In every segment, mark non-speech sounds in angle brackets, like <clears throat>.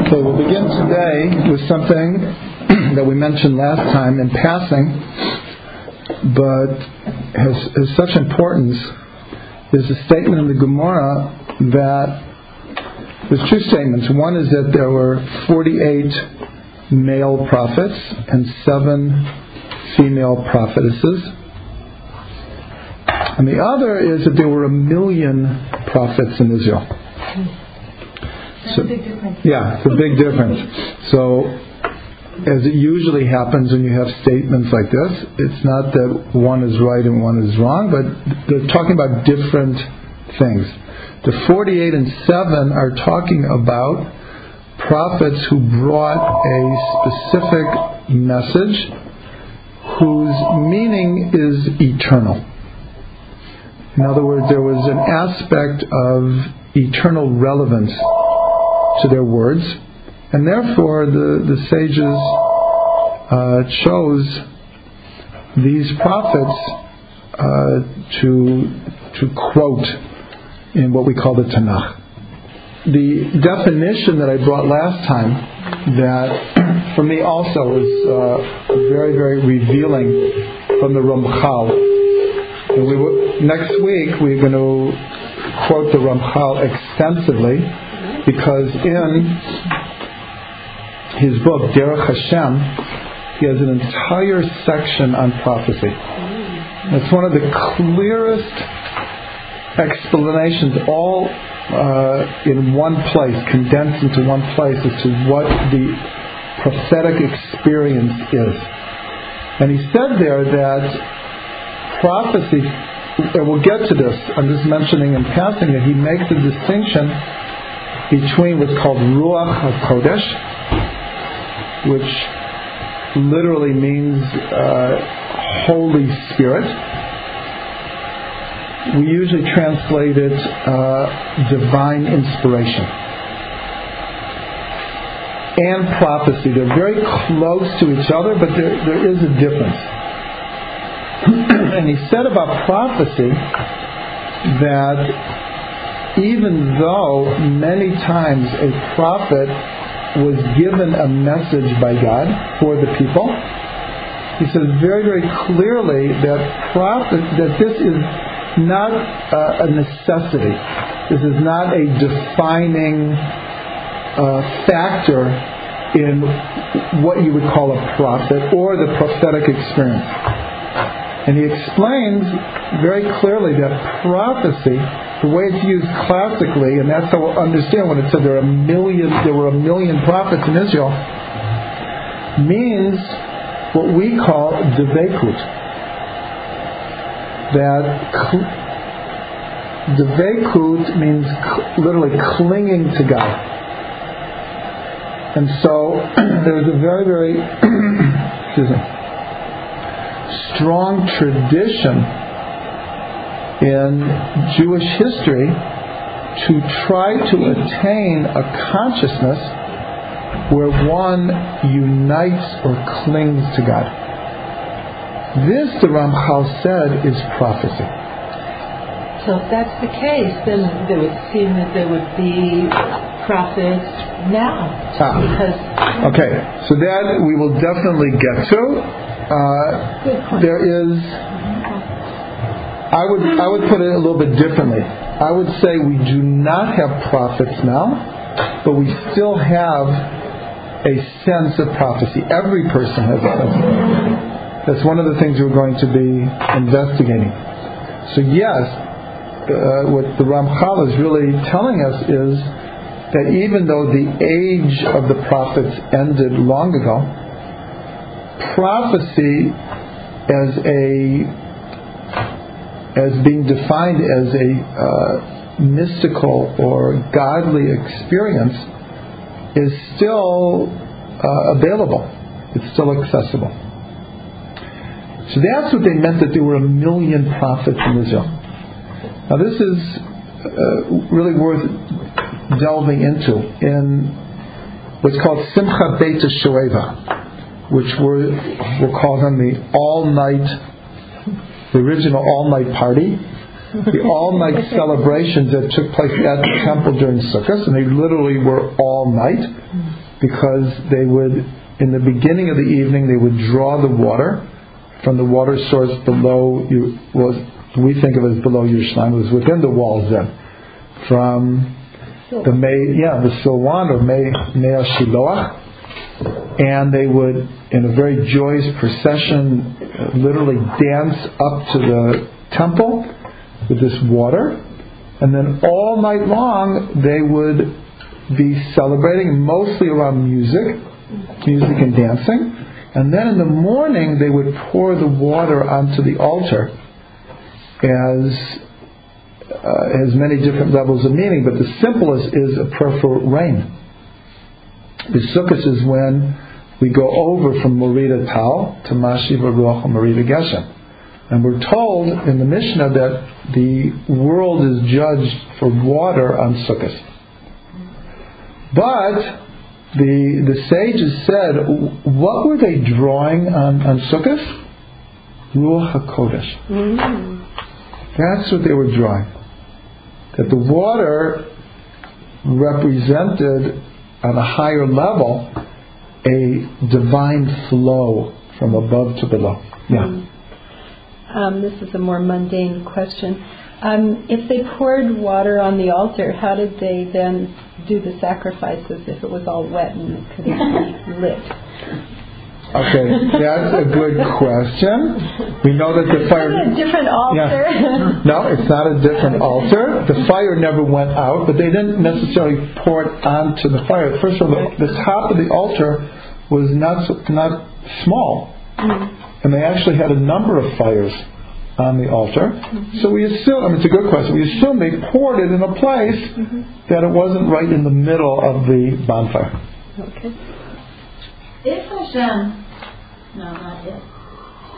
Okay, we'll begin today with something <clears throat> that we mentioned last time in passing, but has, has such importance. There's a statement in the Gemara that there's two statements. One is that there were 48 male prophets and seven female prophetesses. And the other is that there were a million prophets in Israel. So, yeah, it's a big difference. So, as it usually happens when you have statements like this, it's not that one is right and one is wrong, but they're talking about different things. The 48 and 7 are talking about prophets who brought a specific message whose meaning is eternal. In other words, there was an aspect of eternal relevance to their words, and therefore the, the sages uh, chose these prophets uh, to to quote in what we call the Tanakh. The definition that I brought last time, that <clears throat> for me also was uh, very very revealing from the Ramchal. We next week we're going to quote the Ramchal extensively because in his book Derech Hashem, he has an entire section on prophecy. It's one of the clearest explanations, all uh, in one place, condensed into one place, as to what the prophetic experience is. And he said there that prophecy, and we'll get to this, I'm just mentioning in passing that he makes a distinction between what's called Ruach of Kodesh, which literally means uh, Holy Spirit. We usually translate it uh, divine inspiration. And prophecy. They're very close to each other, but there, there is a difference. <clears throat> and he said about prophecy that even though many times a prophet was given a message by God for the people, he says very, very clearly that prophet that this is not uh, a necessity. This is not a defining uh, factor in what you would call a prophet or the prophetic experience. And he explains very clearly that prophecy the way it's used classically, and that's how we'll understand when it said there are there were a million prophets in Israel, means what we call the devekut. That devekut means literally clinging to God. And so <clears throat> there's a very, very <clears throat> excuse me, strong tradition in Jewish history to try to attain a consciousness where one unites or clings to God. This, the Ramchal said, is prophecy. So if that's the case, then it would seem that there would be prophets now. Ah. Because okay, so that we will definitely get to. Uh, there is I would I would put it a little bit differently. I would say we do not have prophets now, but we still have a sense of prophecy. Every person has a sense. That's one of the things we're going to be investigating. So yes, uh, what the Ramchal is really telling us is that even though the age of the prophets ended long ago, prophecy as a as being defined as a uh, mystical or godly experience is still uh, available. It's still accessible. So that's what they meant that there were a million prophets in Israel. Now this is uh, really worth delving into in what's called Simcha Beit Shoeva, which we're, we'll call them the all-night the original all-night party, the all-night celebrations that took place at the temple during Sukkot, and they literally were all night. because they would, in the beginning of the evening, they would draw the water from the water source below you was we think of it as below Yerushalayim, it was within the walls then. From the May yeah, the Silwan or May Mea Shiloach. And they would in a very joyous procession uh, literally dance up to the temple with this water. And then all night long they would be celebrating mostly around music, music and dancing. And then in the morning, they would pour the water onto the altar as uh, has many different levels of meaning, but the simplest is a prayer for rain. The Sukkot is when we go over from Morid HaTal to Mashiv HaRuach Morid HaGeshem. And we're told in the Mishnah that the world is judged for water on Sukkot. But the the sages said, what were they drawing on, on Sukkot? Ruach HaKodesh. Mm-hmm. That's what they were drawing. That the water represented on a higher level a divine flow from above to below. Yeah. Mm-hmm. Um, this is a more mundane question. Um, if they poured water on the altar, how did they then do the sacrifices if it was all wet and it couldn't be <laughs> lit? Okay, that's a good question. We know that the fire. a different altar. Yeah. <laughs> No, it's not a different <laughs> altar. The fire never went out, but they didn't necessarily pour it onto the fire. First of all, the top of the altar was not not small, mm-hmm. and they actually had a number of fires on the altar. Mm-hmm. So we assume, I mean, it's a good question. We assume they poured it in a place mm-hmm. that it wasn't right in the middle of the bonfire. Okay. If Hashem, no, not if,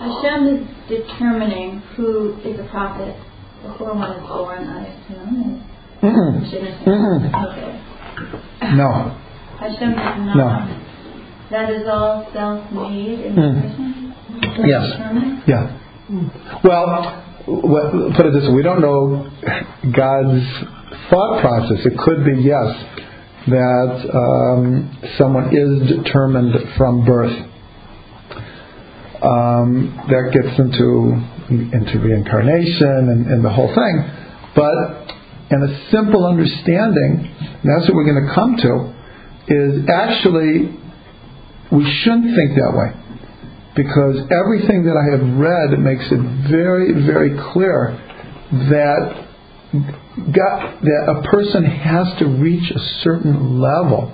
Hashem is determining who is a prophet before one is born, I assume. Mm-hmm. Mm-hmm. Okay. No. Hashem is not. No. That is all self-made in mm. Yes. Yeah. Well, put it this way: we don't know God's thought process. It could be yes that um, someone is determined from birth. Um, that gets into into reincarnation and, and the whole thing, but in a simple understanding, that's what we're going to come to, is actually we shouldn't think that way because everything that I have read makes it very, very clear that God, that a person has to reach a certain level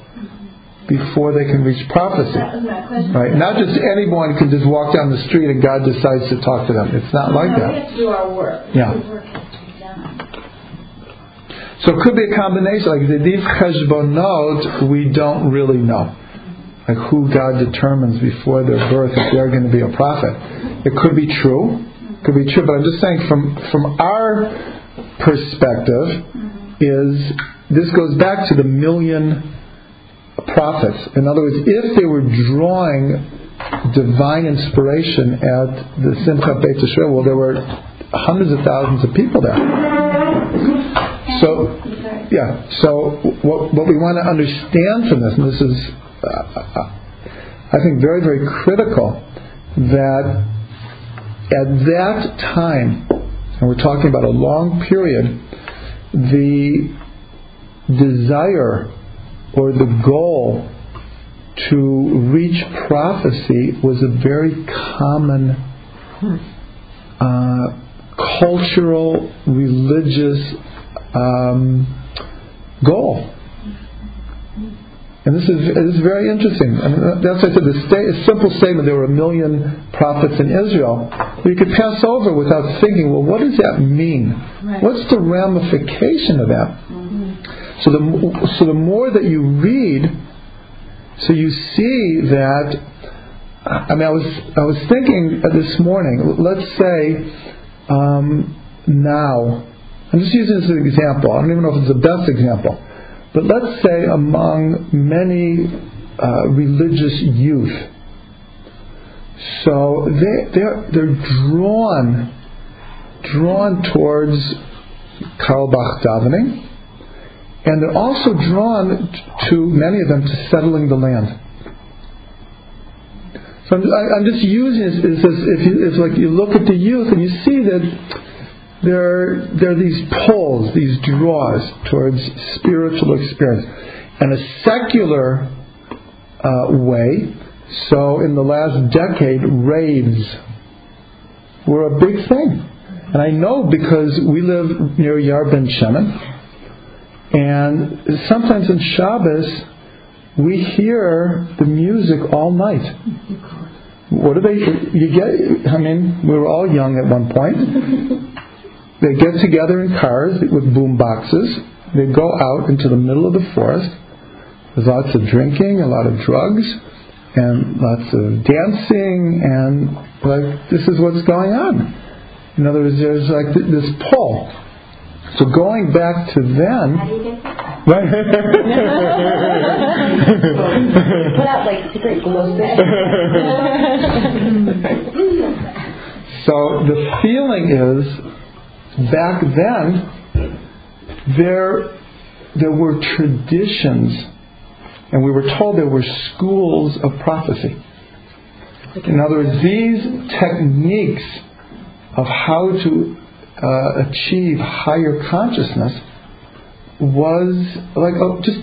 before they can reach prophecy. Right? Not just anyone can just walk down the street and God decides to talk to them. It's not like that. We have to do our work. Yeah. So it could be a combination. Like the Div Cheshbonot, we don't really know like who God determines before their birth if they're going to be a prophet. It could be true, could be true, but I'm just saying from from our perspective is this goes back to the million prophets. In other words, if they were drawing divine inspiration at the Simchat Beit Yisrael, well, there were hundreds of thousands of people there. So, yeah. So what what we want to understand from this, and this is uh, uh, I think, very, very critical that at that time, and we're talking about a long period, the desire or the goal to reach prophecy was a very common uh, cultural, religious um, goal. And this is, this is very interesting. I mean, that's why I said the sta- simple statement there were a million prophets in Israel. You could pass over without thinking, well, what does that mean? Right. What's the ramification of that? Mm-hmm. So, the, so the more that you read, so you see that. I mean, I was I was thinking this morning. Let's say um, now, I'm just using this as an example. I don't even know if it's the best example. But let's say among many uh, religious youth, so they, they're, they're drawn, drawn towards Carlebach davening, and they're also drawn to many of them to settling the land. So I'm, I- I'm just using this as, if it's like you look at the youth and you see that there, there are these pulls, these draws towards spiritual experience. And a secular uh, way, so in the last decade, raves were a big thing. And I know because we live near Ya'ar Ben Shemen, and sometimes in Shabbos, we hear the music all night. What do they? You get? I mean, we were all young at one point. They get together in cars with boom boxes. They go out into the middle of the forest. There's lots of drinking, a lot of drugs, and lots of dancing, and like this is what's going on. In other words, there's like th- this pull. So going back to then, How do you get that? <laughs> right? Put out like secret glow. <laughs> So the feeling is, back then, there there were traditions, and we were told there were schools of prophecy. In other words, these techniques of how to uh, achieve higher consciousness was like a, just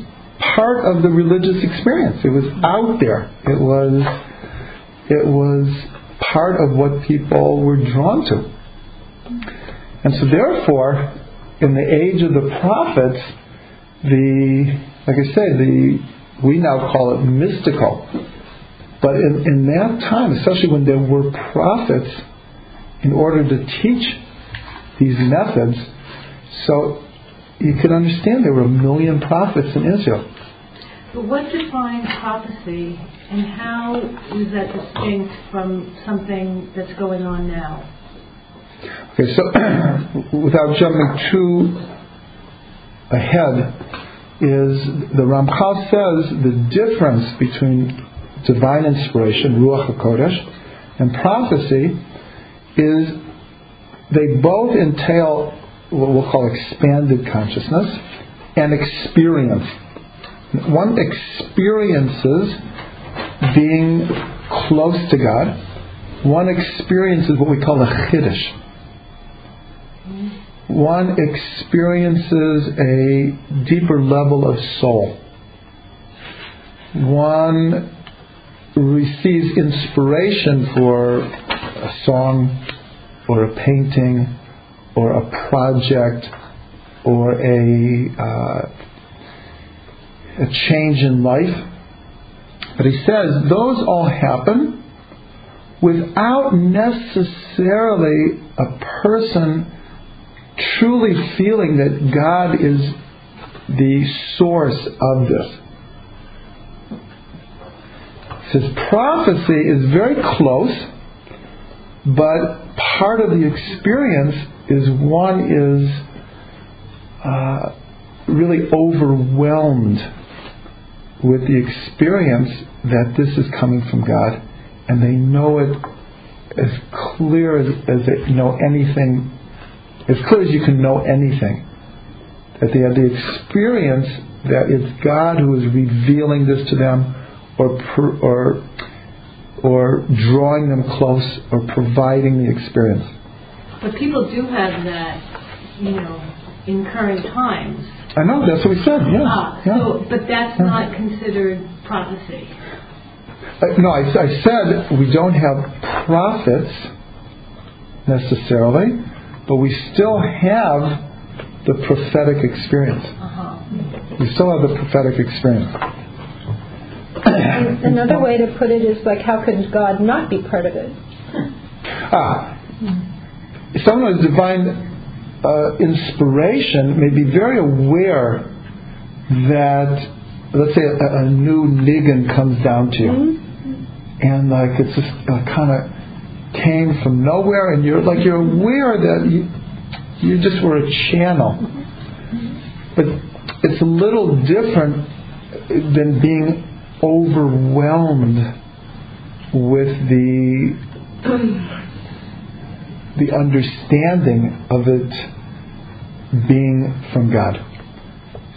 part of the religious experience. It was out there. It was it was part of what people were drawn to. And so therefore, in the age of the prophets, the like I say, the we now call it mystical. But in, in that time, especially when there were prophets, in order to teach these methods, so you can understand there were a million prophets in Israel. But what defines prophecy, and how is that distinct from something that's going on now? Okay, so <clears throat> without jumping too ahead, is the Ramchal says the difference between divine inspiration, Ruach HaKodesh, and prophecy is they both entail what we'll call expanded consciousness and experience. One experiences being close to God. One experiences what we call a chiddush. One experiences a deeper level of soul. One receives inspiration for a song or a painting or a project or a uh, a change in life. But he says those all happen without necessarily a person truly feeling that God is the source of this. He says prophecy is very close, but part of the experience is one is uh, really overwhelmed with the experience that this is coming from God, and they know it as clear as, as they know anything, as clear as you can know anything. That they have the experience that it's God who is revealing this to them, or or or drawing them close, or providing the experience. But people do have that, you know, in current times. I know that's what we said. Yeah, Ah, yeah. so, but that's Yeah. not considered prophecy. Uh, no, I, I said we don't have prophets necessarily, but we still have the prophetic experience. Uh-huh. We still have the prophetic experience. Another way to put it is like, how could God not be part of it? Ah, someone with divine uh, inspiration may be very aware that, let's say, a, a new niggin comes down to you, and like it's just uh, kind of came from nowhere, and you're like you're aware that you you just were a channel, but it's a little different than being overwhelmed with the the understanding of it being from God.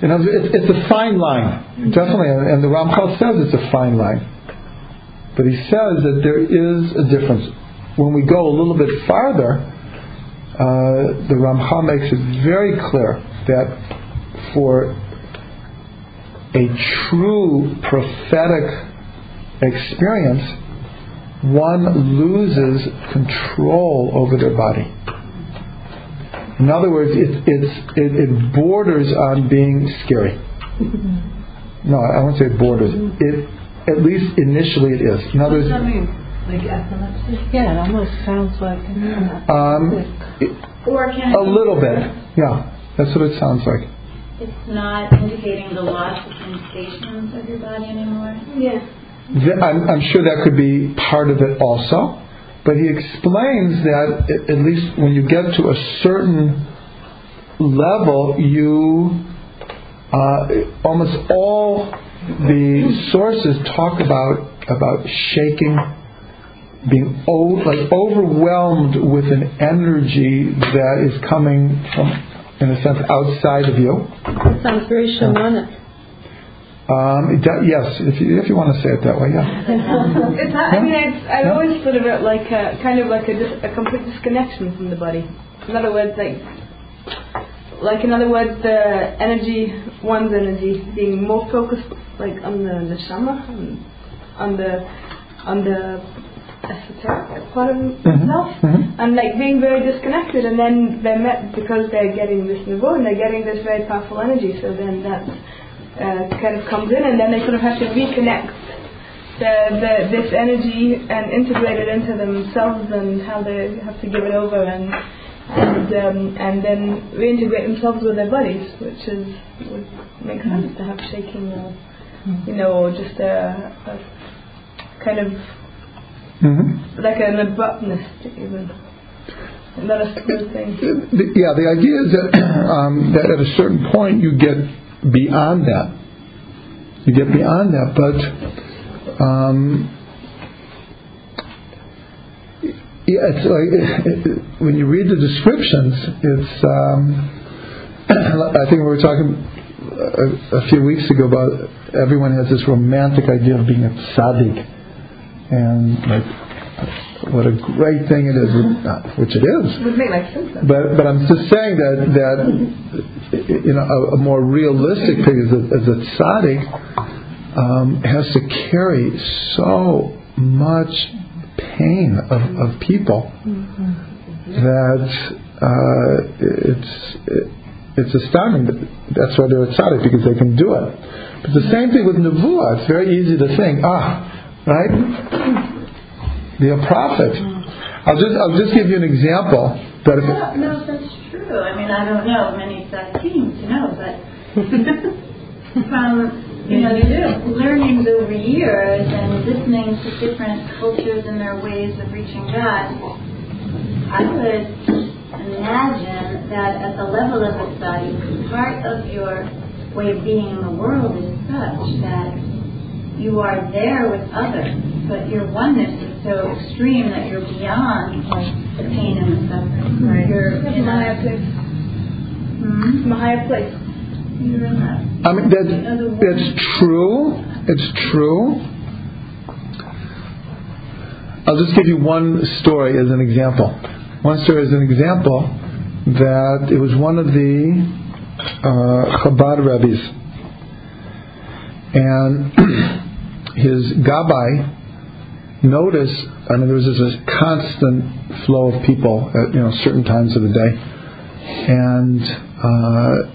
You know, it's, it's a fine line, definitely, and the Ramchal says it's a fine line. But he says that there is a difference. When we go a little bit farther, uh, the Ramchal makes it very clear that for a true prophetic experience, one loses control over their body. In other words, it, it's, it, it borders on being scary. <laughs> No, I won't say it borders. It, at least initially it is. In other What does that words, mean? Like epilepsy? Yeah, it almost sounds like. um, it- Or can a little bit. Yeah, that's what it sounds like. It's not indicating the loss of sensations of your body anymore. Yeah. I'm, I'm sure that could be part of it also, but he explains that at least when you get to a certain level, you uh, almost all the sources talk about about shaking, being o- like overwhelmed with an energy that is coming from, in a sense, outside of you. It sounds very shamanic. Um, it do- yes, if you, if you want to say it that way, yeah. <laughs> It's not, I mean, it's, I Yeah. always thought of it like a, kind of like a, dis, a complete disconnection from the body. In other words, like, like in other words, the energy, one's energy, being more focused, like on the neshama, on, on the, on the esoteric part of themselves, mhm. and like being very disconnected. And then they're met because they're getting this nevuah and they're getting this very powerful energy. So then that uh, kind of comes in, and then they sort of have to reconnect the, the, this energy and integrate it into themselves and how they have to give it over and and um, and then reintegrate themselves with their bodies, which is would make sense to have shaking or you know or just a, a kind of hmm like an abruptness to even not a smooth thing. Yeah, the idea is that <coughs> um, that at a certain point you get beyond that. You get beyond that, but um, yeah, it's like it, <coughs> it, when you read the descriptions, it's. Um, <coughs> I think we were talking a, a few weeks ago about everyone has this romantic idea of being a tzaddik, and like what a great thing it is, which it is. would make sense. But but I'm just saying that that you know a, a more realistic thing is that as tzaddik um, has to carry so much pain of, of people that uh, it's it, it's astounding. That that's why they're tzaddik because they can do it. But the same thing with nevuah. It's very easy to think, ah, right? Be a prophet. I'll just I'll just give you an example. That if, I don't know that's true. I mean, I don't know many teams to know, but <laughs> from you know learnings over years and listening to different cultures and their ways of reaching God, I would imagine that at the level of a tzaddik, part of your way of being in the world is such that you are there with others, but your oneness is so extreme that you're beyond the pain and the suffering. Right. You're in a higher place. hmm? It's a higher place. you're in a I mean, that, it's true. It's true. I'll just give you one story as an example. One story as an example that it was one of the uh, Chabad rabbis, and <clears throat> his gabbai noticed. I mean, there was this constant flow of people at you know certain times of the day, and. Uh,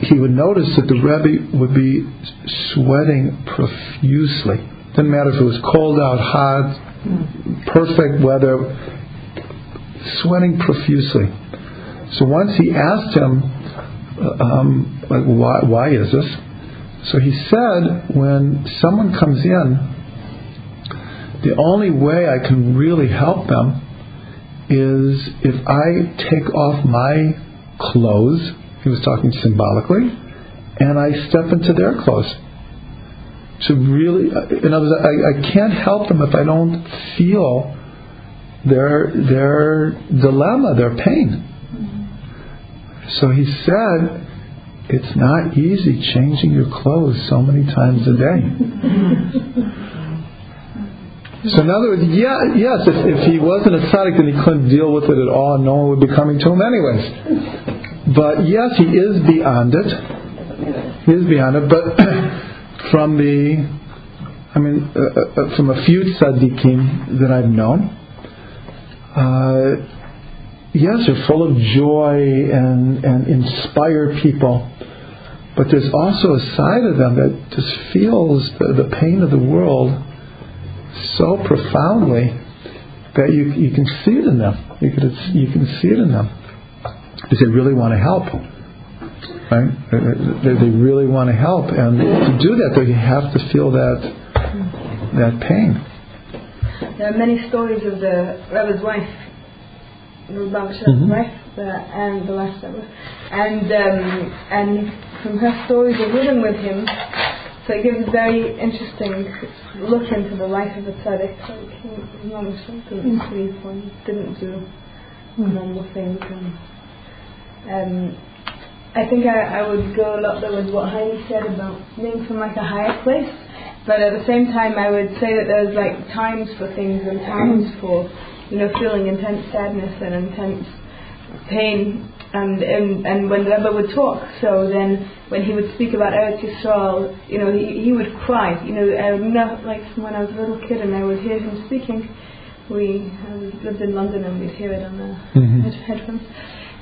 he would notice that the Rebbe would be sweating profusely. Didn't matter if it was cold out, hot, perfect weather, sweating profusely. So once he asked him, uh, um, like, why, why is this? So he said, when someone comes in, the only way I can really help them is if I take off my clothes he was talking symbolically, and I step into their clothes. To really, in other words, I, I can't help them if I don't feel their their dilemma, their pain. Mm-hmm. So he said, it's not easy changing your clothes so many times a day. So in other words, yeah, yes, if, if he wasn't a tzaddik, then he couldn't deal with it at all, and no one would be coming to him anyways. But yes, he is beyond it. He is beyond it. But <coughs> from the, I mean, uh, uh, from a few tzaddikim that I've known, uh, yes, they're full of joy and, and inspire people. But there's also a side of them that just feels the, the pain of the world so profoundly that you, you can see it in them. You can, you can see it in them. Because they really want to help. Right? They, they really want to help. And to do that, they have to feel that, that pain. There are many stories of the Rebbe's wife, Mhm. wife, uh, and the last. And, um, and from her stories of living with him, so it gives a very interesting look into the life of a tzaddik. Like he, he almost didn't sleep and didn't do normal things. And, um, I think I, I would go a lot there with what Heidi said about being from like a higher place. But at the same time, I would say that there's like times for things and times for, you know, feeling intense sadness and intense pain. And, and and when the Rebbe would talk, so then when he would speak about Eretz Yisrael, you know, he, he would cry. You know, I remember like from when I was a little kid and I would hear him speaking. We uh, lived in London and we'd hear it on the Mhm. head- headphones.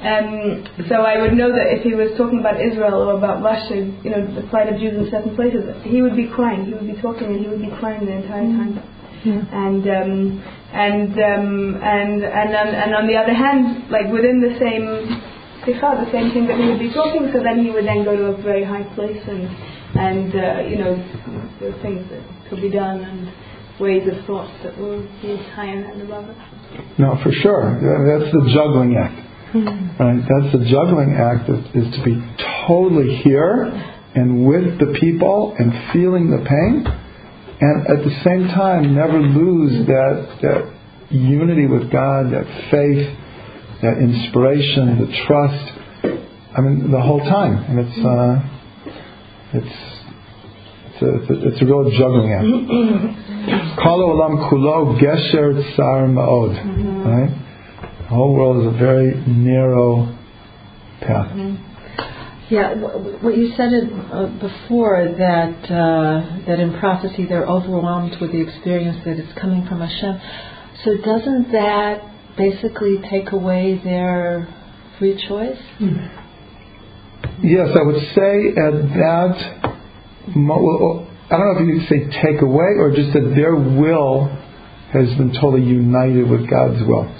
Um, so I would know that if he was talking about Israel or about Russia, you know, the plight of Jews in certain places, he would be crying. He would be talking and he would be crying the entire time. And um, and um, and and on, and on the other hand, like within the same sikha, the same thing that he would be talking. So then he would then go to a very high place and and uh, you know, were things that could be done and ways of thought that will be higher and above. No, for sure. That's the juggling act. Right? That's the juggling act is, is to be totally here and with the people and feeling the pain, and at the same time never lose that that unity with God, that faith, that inspiration, the trust. I mean, the whole time, and it's uh, it's it's a, it's a, it's a real juggling act. <clears throat> Kol olam kulo gesher tsar ma'od. Right? The whole world is a very narrow path. Yeah, what you said uh, before that uh, that in prophecy they're overwhelmed with the experience that it's coming from Hashem. So doesn't that basically take away their free choice? Yes, I would say at that, I don't know if you could say take away or just that their will has been totally united with God's will.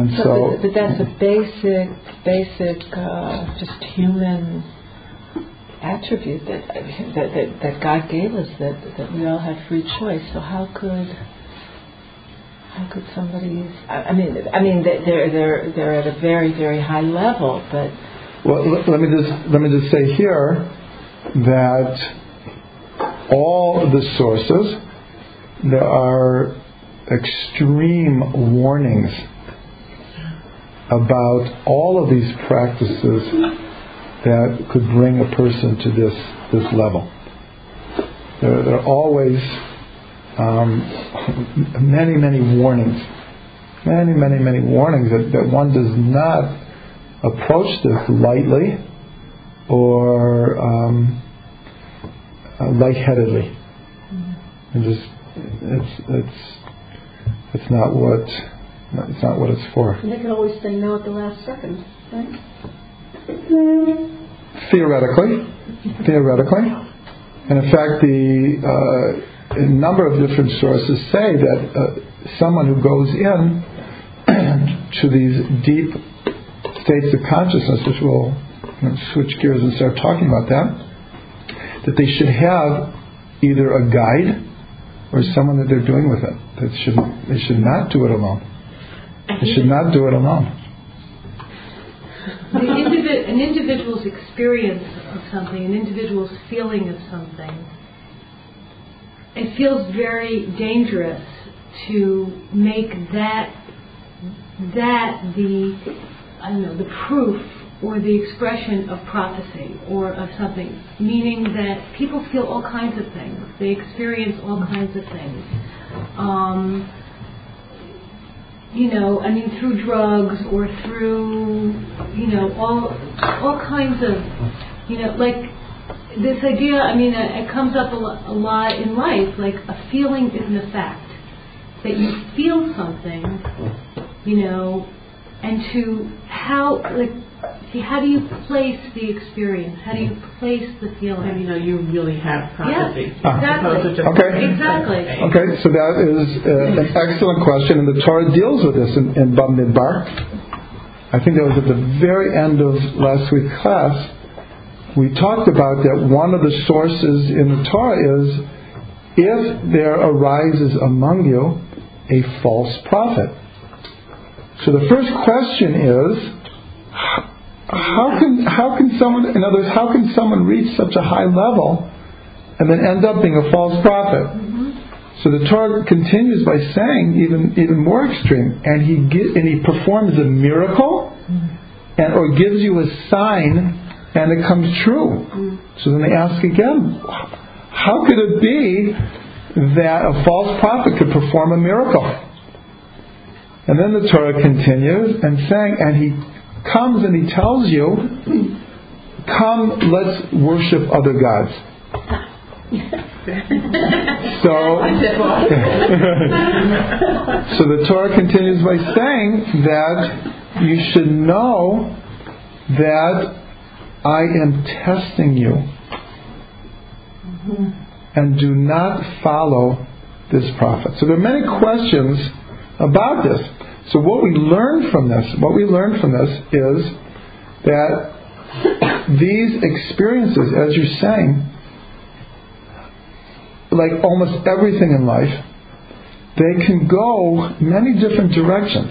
And So, so, but, but that's a basic, basic, uh, just human attribute that, that that that God gave us. That that we all have free choice. So how could how could somebody? I, I mean, I mean, they- they're they're they're at a very very high level, but well, let me just let me just say here that all the sources there are extreme warnings about all of these practices that could bring a person to this this level. There, there are always um, <laughs> many many warnings, many many many warnings that, that one does not approach this lightly or um, uh, lightheadedly. And just it's it's it's not what it's not what it's for. And they can always say no at the last second, right? Theoretically, theoretically, and in fact, the uh, a number of different sources say that uh, someone who goes in <clears throat> to these deep states of consciousness, which we'll you know, switch gears and start talking about that, that they should have either a guide or someone that they're doing with it. That should they should not do it alone. They should not do it alone. An individual's experience of something, an individual's feeling of something, it feels very dangerous to make that that the I don't know the proof or the expression of prophecy or of something, meaning that people feel all kinds of things. They experience all kinds of things. Um, you know, I mean, through drugs or through, you know, all all kinds of, you know, like this idea. I mean, it, it comes up a, lo- a lot in life. Like a feeling is an effect that you feel something, you know, and to how like see how do you place the experience? How do you place the How do feeling? you know you really have Yes, prophecy? Ah. exactly. Opposed to just Okay. Exactly. Okay, so that is uh, an excellent question, and the Torah deals with this in, in Bamidbar. I think that was at the very end of last week's class. We talked about that one of the sources in the Torah is if there arises among you a false prophet. So the first question is, h- how can how can someone, in other words, how can someone reach such a high level and then end up being a false prophet? So the Torah continues by saying even even more extreme, and he gi- and he performs a miracle, and or gives you a sign, and it comes true. So then they ask again, how could it be that a false prophet could perform a miracle? And then the Torah continues and saying, and he comes and he tells you, come, let's worship other gods. <laughs> So, <laughs> so the Torah continues by saying that you should know that I am testing you. And do not follow this prophet. So there are many questions about this. So what we learn from this, what we learn from this is that these experiences, as you're saying, like almost everything in life, they can go many different directions.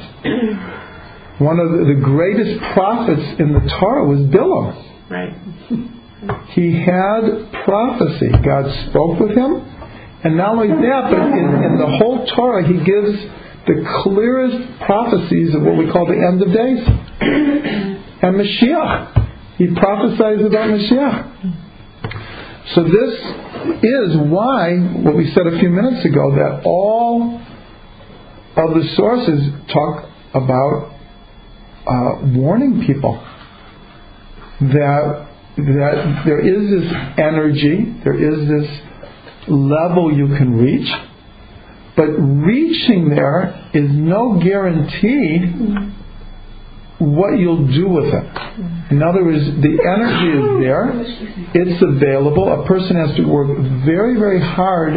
One of the, greatest prophets in the Torah was Bilam. Right. He had prophecy. God spoke with him. And not only that, but in, in the whole Torah, he gives the clearest prophecies of what we call the end of days. <coughs> and Mashiach. He prophesies about Mashiach. So this is why, what we said a few minutes ago, that all of the sources talk about uh, warning people that that there is this energy, there is this level you can reach, but reaching there is no guarantee what you'll do with it. In other words, the energy is there, it's available. A person has to work very, very hard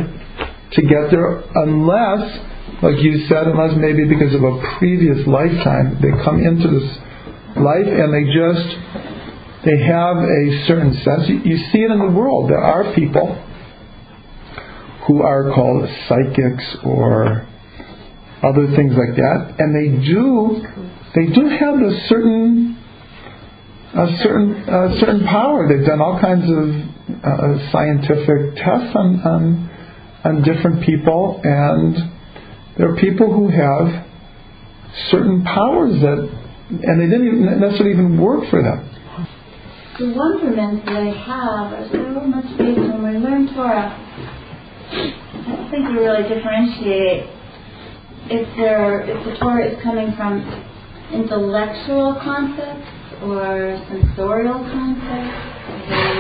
to get there, unless, like you said, unless maybe because of a previous lifetime, they come into this life and they just they have a certain sense. You, see it in the world. There are people who are called psychics or other things like that, and they do they do have a certain a certain a certain power. They've done all kinds of uh, scientific tests on, on on different people, and there are people who have certain powers that, and they didn't even necessarily even work for them. The wonderment I have is so much based when we learn Torah. I don't think we really differentiate if there if the Torah is coming from intellectual concepts or sensorial concepts, or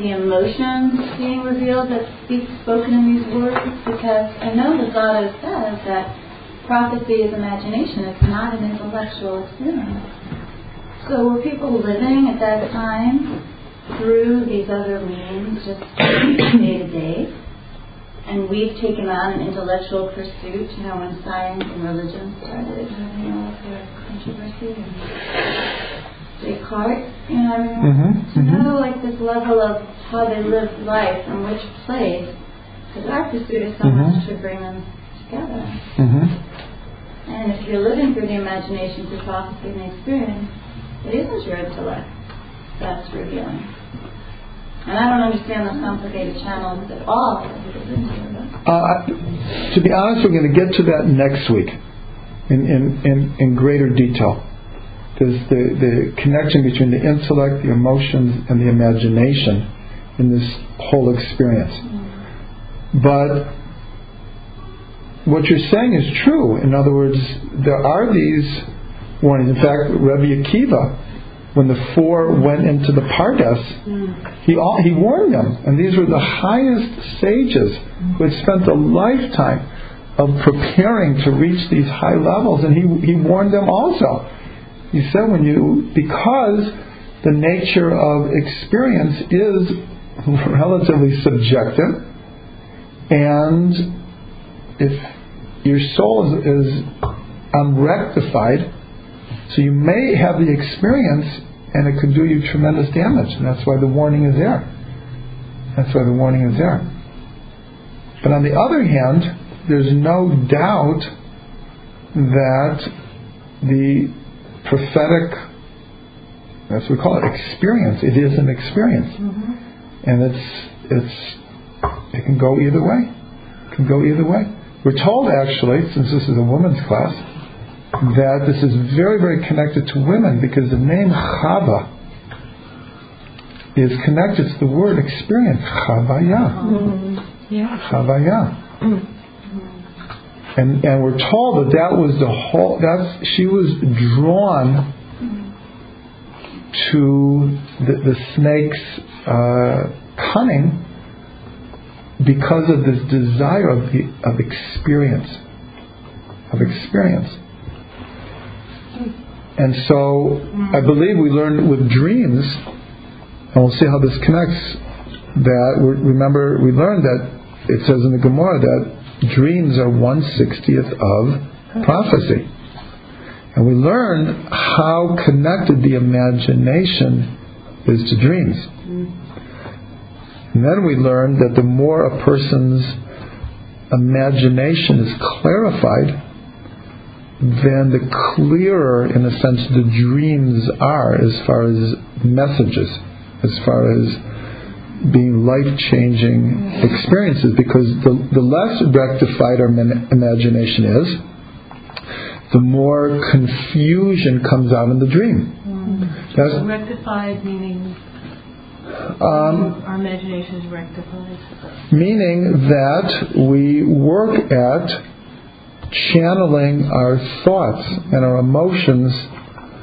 the emotions being revealed that speak spoken in these words. Because I know the Zada says that prophecy is imagination; it's not an intellectual experience. So were people living at that time through these other means, just <coughs> day to day? And we've taken on an intellectual pursuit, you know, when science and religion started having all of their controversy. And Descartes, you know, I mean, Mhm, to mhm. know like this level of how they lived life and which place, because our pursuit is so Mhm. much to bring them together. Mm-hmm. And if you're living through the imagination, through prophecy and experience, it isn't your intellect that's revealing. And I don't understand the complicated channels at all Uh, to be honest, we're going to get to that next week in, in, in, in greater detail. there's the, the connection between the intellect, the emotions, and the imagination in this whole experience. But what you're saying is true. In other words, there are these warnings. In fact, Rabbi Akiva, when the four went into the Pardes, he, all, he warned them. And these were the highest sages who had spent a lifetime of preparing to reach these high levels. And he, he warned them also. He said, when you, because the nature of experience is relatively subjective, and if your soul is, is um, unrectified, so you may have the experience and it could do you tremendous damage, and that's why the warning is there. That's why the warning is there. But on the other hand, there's no doubt that the prophetic, that's what we call it, experience. It is an experience, mm-hmm. and it's it's it can go either way. It can go either way. We're told actually, since this is a women's class, that this is very, very connected to women because the name Chava is connected to the word experience, Chavaya. Mm-hmm. Yeah. Chavaya. Mm-hmm. And, and we're told that that was the whole, that's, she was drawn to the, the snake's uh, cunning because of this desire of, the, of experience. Of experience. And so I believe we learn with dreams, and we'll see how this connects, that remember we learned that it says in the Gemara that dreams are one sixtieth of prophecy. And we learned how connected the imagination is to dreams. And then we learned that the more a person's imagination is clarified, then the clearer, in a sense, the dreams are as far as messages, as far as being life changing experiences, because the, the less rectified our imagination is, the more confusion comes out in the dream. Mm. That's, rectified meaning um, our imagination is rectified. Meaning that we work at channeling our thoughts and our emotions.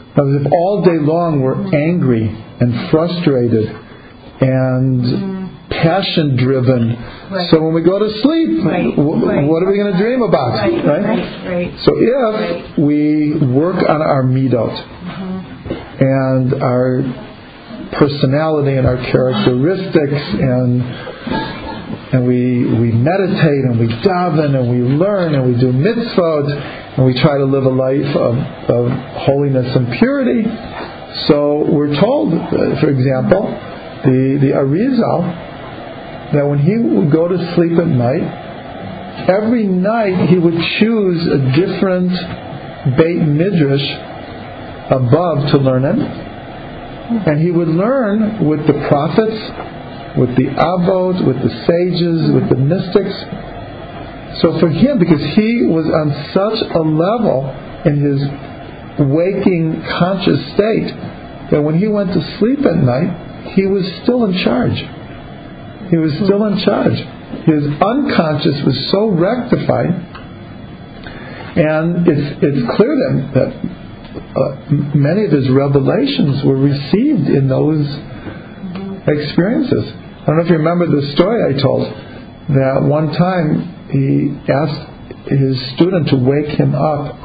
Because if all day long we're angry and frustrated and mm. passion driven, right. so when we go to sleep, right. W- right. what are we going to dream about? Right. So if we work on our midot mm-hmm. and our personality and our characteristics and and we we meditate and we daven and we learn and we do mitzvot and we try to live a life of, of holiness and purity. So we're told, uh, for example, the the Arizal that when he would go to sleep at night, every night he would choose a different Beit Midrash above to learn in and he would learn with the prophets, with the avot, with the sages, with the mystics. So for him, because he was on such a level in his waking conscious state, that when he went to sleep at night, he was still in charge. He was still in charge. His unconscious was so rectified, and it's, it's clear then that uh, many of his revelations were received in those experiences. I don't know if you remember the story I told that one time he asked his student to wake him up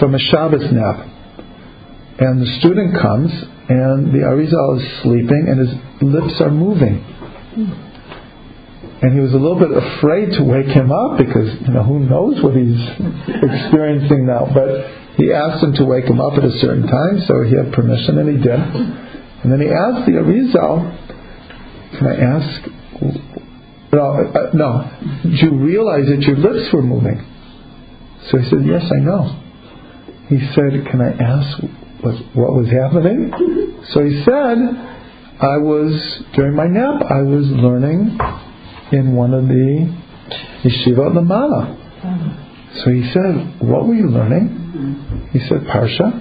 from a Shabbos nap. And the student comes, and the Arizal is sleeping, and his lips are moving. And he was a little bit afraid to wake him up because, you know, who knows what he's experiencing now. But he asked him to wake him up at a certain time, so he had permission, and he did. And then he asked the Arizal, "Can I ask? No, uh, no. Did you realize that your lips were moving?" So he said, "Yes, I know." He said, "Can I ask what, what was happening?" So he said, "I was during my nap. I was learning in one of the yeshiva lamala." So he said, "What were you learning?" He said, Parsha.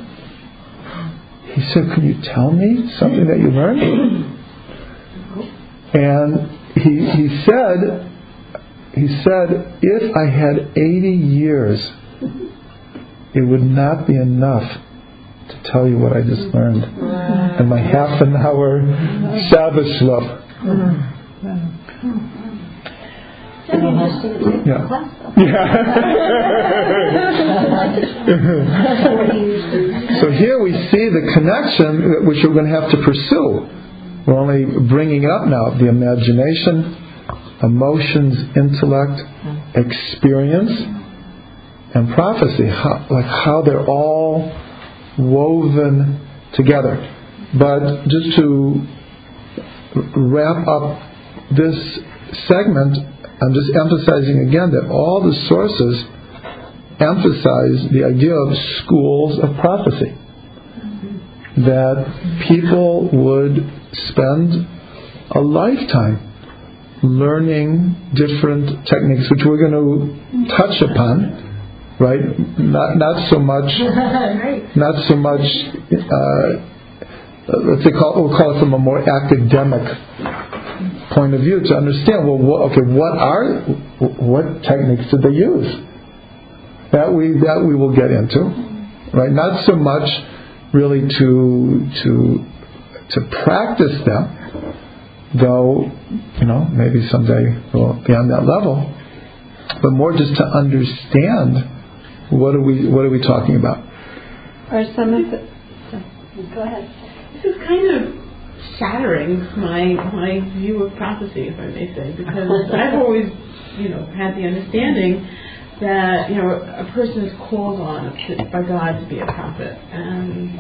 he said, Can you tell me something that you learned? And he, he said, he said, if I had 80 years, it would not be enough to tell you what I just learned in my half an hour Shabbos shlop. Yeah. Yeah. <laughs> so here we see the connection which we're going to have to pursue. We're only bringing up now the imagination, emotions, intellect, experience, and prophecy. How, like how they're all woven together. But just to wrap up this segment, I'm just emphasizing again that all the sources emphasize the idea of schools of prophecy. That people would spend a lifetime learning different techniques, which we're going to touch upon, right? Not not so much, <laughs> not so much. Uh, let's say call, we'll call it from a more academic point of view to understand. Well, what, okay, what are what techniques did they use? That we that we will get into, right? Not so much really to to to practice them, though you know maybe someday we'll be on that level, but more just to understand what are we what are we talking about. Are some of the go ahead. This is kind of shattering my my view of prophecy, if I may say, because <laughs> I've always, you know, had the understanding that you know a person is called on to, by God to be a prophet, and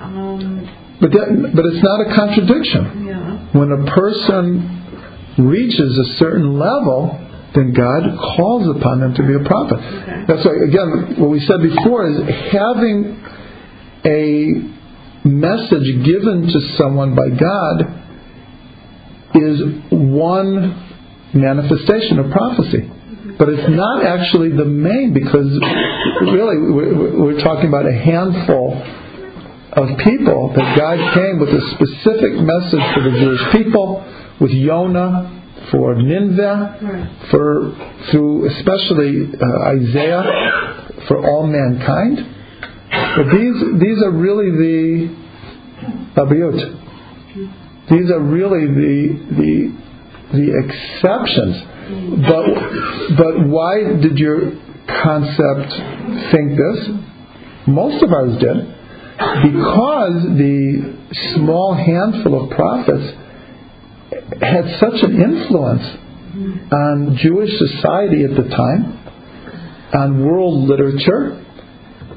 um, but that, but it's not a contradiction. Yeah. When a person reaches a certain level, then God calls upon them to be a prophet. Okay. That's why again what we said before is having a message given to someone by God is one manifestation of prophecy. But it's not actually the main because really we're talking about a handful of people that God came with a specific message for the Jewish people, with Yonah, for Nineveh, for through especially uh, Isaiah, for all mankind. But these these are really the abiyut. These are really the the the exceptions. But but why did your concept think this? Most of ours did. Because the small handful of prophets had such an influence on Jewish society at the time, on world literature,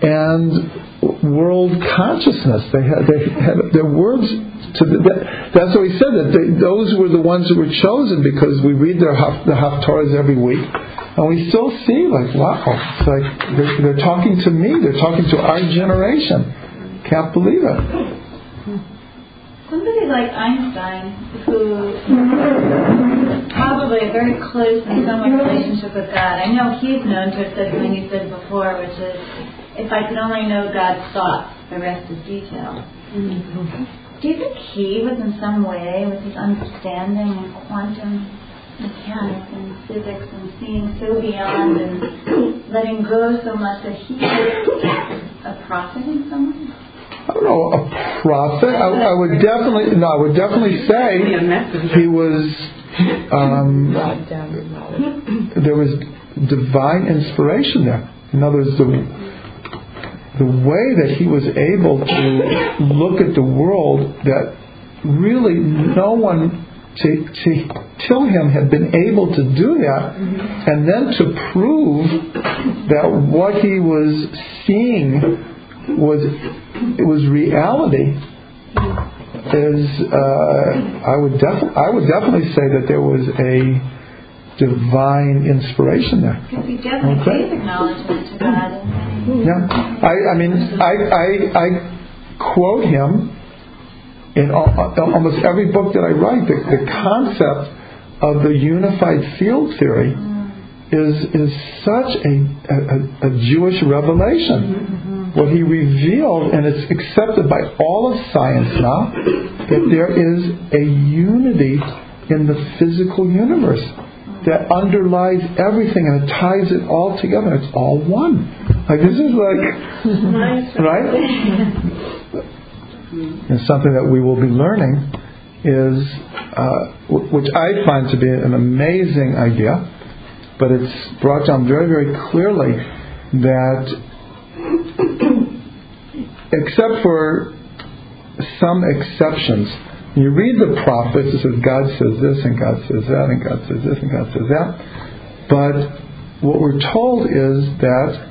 and world consciousness. They had, they had their words to the, that, that's what he said that they, those were the ones who were chosen because we read their the Haftarahs every week, and we still see like wow, it's like they're, they're talking to me, they're talking to our generation. Can't believe it. Somebody like Einstein, who probably a very close and somewhat relationship with God. I know he's known to have said something he said before, which is, "If I could only know God's thoughts, the rest is detail." Do you think he was in some way, with his understanding in quantum mechanics and physics and seeing so beyond and letting go so much that he was a prophet in some way? I don't know, a prophet. I, I would definitely no, I would definitely say he was. Um, there was divine inspiration there. In other words, the the way that he was able to look at the world that really no one to, to, till him had been able to do that, and then to prove that what he was seeing was it was reality is uh, I would definitely I would definitely say that there was a divine inspiration there. Because he definitely Okay. gave acknowledgement to God. Yeah, I, I mean, I, I, I quote him in al- uh, almost every book that I write. The, the concept of the unified field theory is is such a, a, a Jewish revelation mm-hmm. what he revealed, and it's accepted by all of science now, that there is a unity in the physical universe that underlies everything and it ties it all together. It's all one. Like this is like, right? And something that we will be learning is, uh, w- which I find to be an amazing idea, but it's brought down very, very clearly that, <clears throat> except for some exceptions, you read the prophets, it says God says this and God says that and God says this and God says that. But what we're told is that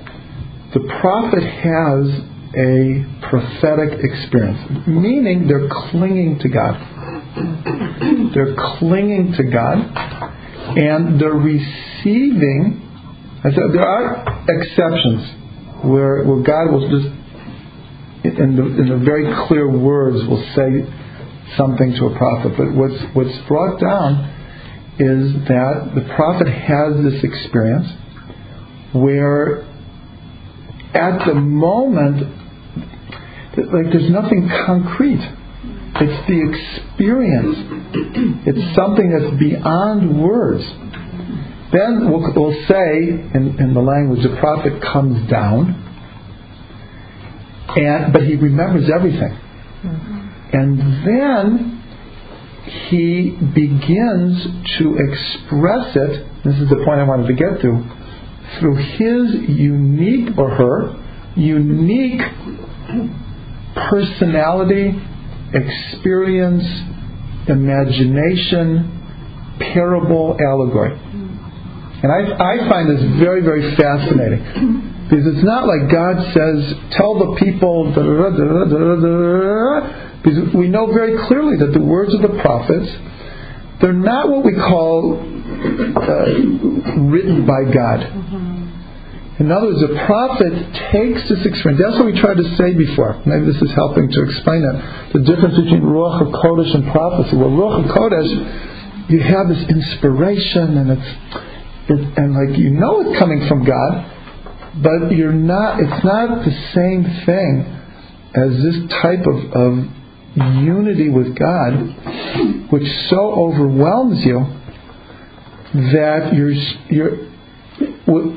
the prophet has a prophetic experience, meaning they're clinging to God. They're clinging to God and they're receiving. I said there are exceptions where, where God will just, in the, in the very clear words, will say something to a prophet. But what's, what's brought down is that the prophet has this experience where at the moment, like there's nothing concrete. It's the experience. It's something that's beyond words. Then we'll, we'll say in, in the language, the prophet comes down, and but he remembers everything. Mm-hmm. And then he begins to express it. This is the point I wanted to get to. Through his unique, or her, unique personality, experience, imagination, parable, allegory. And I, I find this very, very fascinating. Because it's not like God says, tell the people, da, da, da, because we know very clearly that the words of the prophets, they're not what we call uh, written by God. In other words, a prophet takes this experience. That's what we tried to say before. Maybe this is helping to explain it. The difference between Ruach HaKodesh and prophecy. Well, Ruach HaKodesh, you have this inspiration and it's, it, and like you know it's coming from God, but you're not, it's not the same thing as this type of, of unity with God, which so overwhelms you that you're, you're,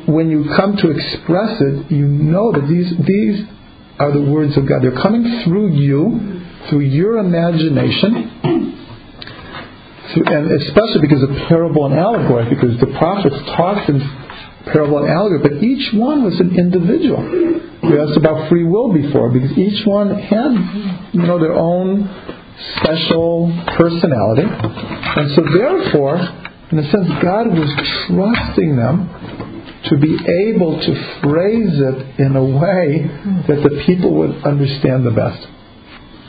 when you come to express it, you know that these, these are the words of God. They're coming through you, through your imagination, and especially because of parable and allegory, because the prophets talked in parable and allegory, but each one was an individual. We asked about free will before, because each one had, you know, their own special personality, and so therefore, in a sense, God was trusting them to be able to phrase it in a way that the people would understand the best.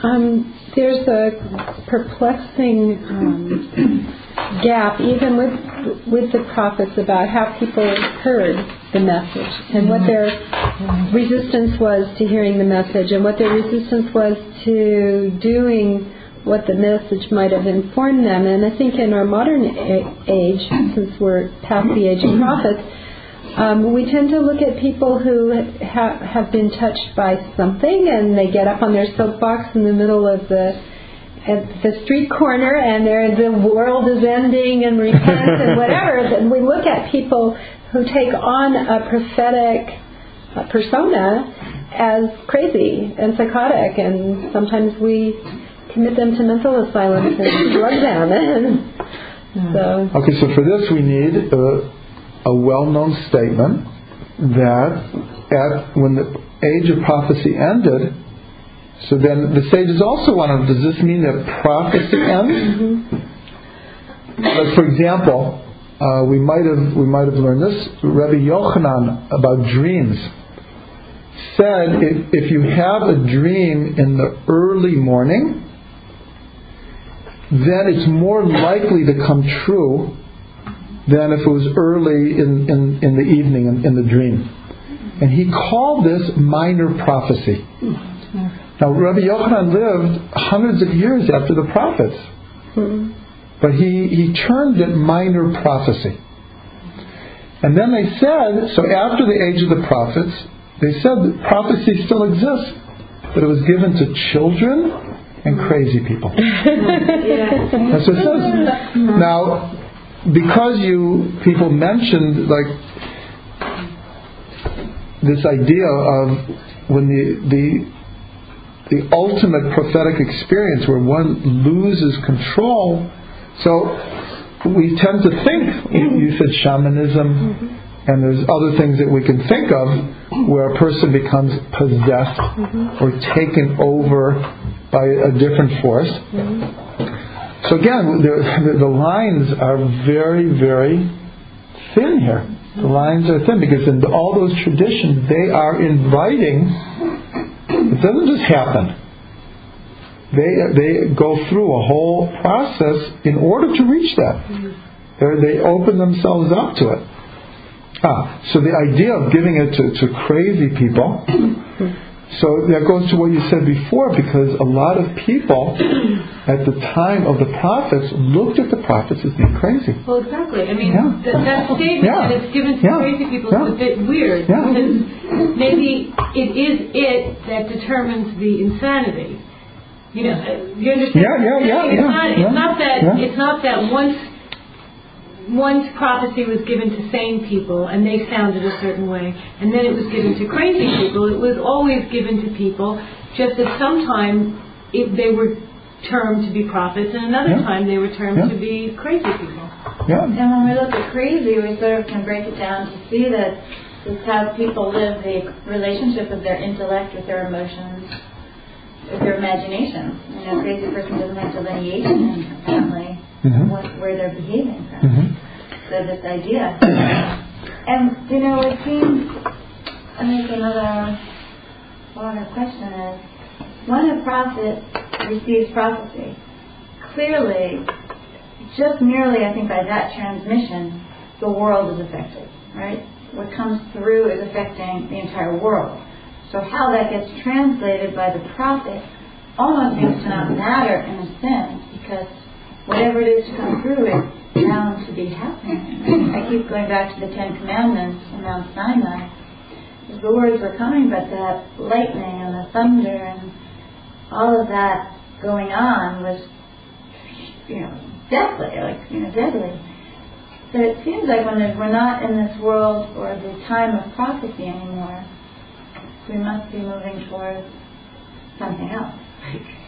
Um, there's a perplexing um, gap, even with with the prophets, about how people heard the message and what their resistance was to hearing the message, and what their resistance was to doing what the message might have informed them. And I think in our modern a- age, since we're past the age of prophets, um, we tend to look at people who ha- have been touched by something and they get up on their soapbox in the middle of the at the street corner and the world is ending and repent and <laughs> whatever. Then we look at people who take on a prophetic uh, persona as crazy and psychotic, and sometimes we commit them to mental asylums and drug them. And <laughs> so, Okay, so for this we need a, a well-known statement that at when the age of prophecy ended, so then the sages also wanted. Does this mean that prophecy ends? Like for example, uh, we might have we might have learned this. Rabbi Yochanan about dreams said if, if you have a dream in the early morning, then it's more likely to come true than if it was early in, in, in the evening in, in the dream. And he called this minor prophecy. Now, Rabbi Yochanan lived hundreds of years after the prophets, hmm. but he, he termed it minor prophecy. And then they said, so after the age of the prophets, they said that prophecy still exists, but it was given to children and crazy people. <laughs> That's what it says. Now, because you people mentioned like this idea of when the the the ultimate prophetic experience where one loses control. So we tend to think you said shamanism mm-hmm. and there's other things that we can think of where a person becomes possessed mm-hmm. or taken over by a different force. Mm-hmm. So again, the, the lines are very, very thin here. The lines are thin because in all those traditions, they are inviting. It doesn't just happen. They they go through a whole process in order to reach that. They're, they open themselves up to it. Ah, so the idea of giving it to, to crazy people so that goes to what you said before, because a lot of people <clears throat> at the time of the prophets looked at the prophets as being crazy. Well, exactly. I mean, Yeah. th- that statement Yeah. that it's given to Yeah. crazy people Yeah. is a bit weird because maybe it is it that determines the insanity. You know, you understand? Yeah, yeah, yeah, It's not. It's not that. It's not that once. Once prophecy was given to sane people and they sounded a certain way, and then it was given to crazy people. It was always given to people, just that sometimes it, they were termed to be prophets, and another Yeah. time they were termed Yeah. to be crazy people. Yeah. And when we look at crazy, we sort of can break it down to see that it's how people live the relationship of their intellect with their emotions, with their imagination. You know, a crazy person doesn't have delineation, apparently, Mhm. what, where they're behaving from. Mhm. So this idea. And, you know, it seems, I think another broader question is, when a prophet receives prophecy, clearly, just merely, I think, by that transmission, the world is affected, right? What comes through is affecting the entire world. So how that gets translated by the prophet almost seems to not matter in a sense, because whatever it is to come through is bound to be happening. I keep going back to the Ten Commandments in Mount Sinai. The words were coming, but that lightning and the thunder and all of that going on was, you know, deathly, like, you know, deadly. So it seems like when we're not in this world or the time of prophecy anymore, we must be moving towards something else. <laughs>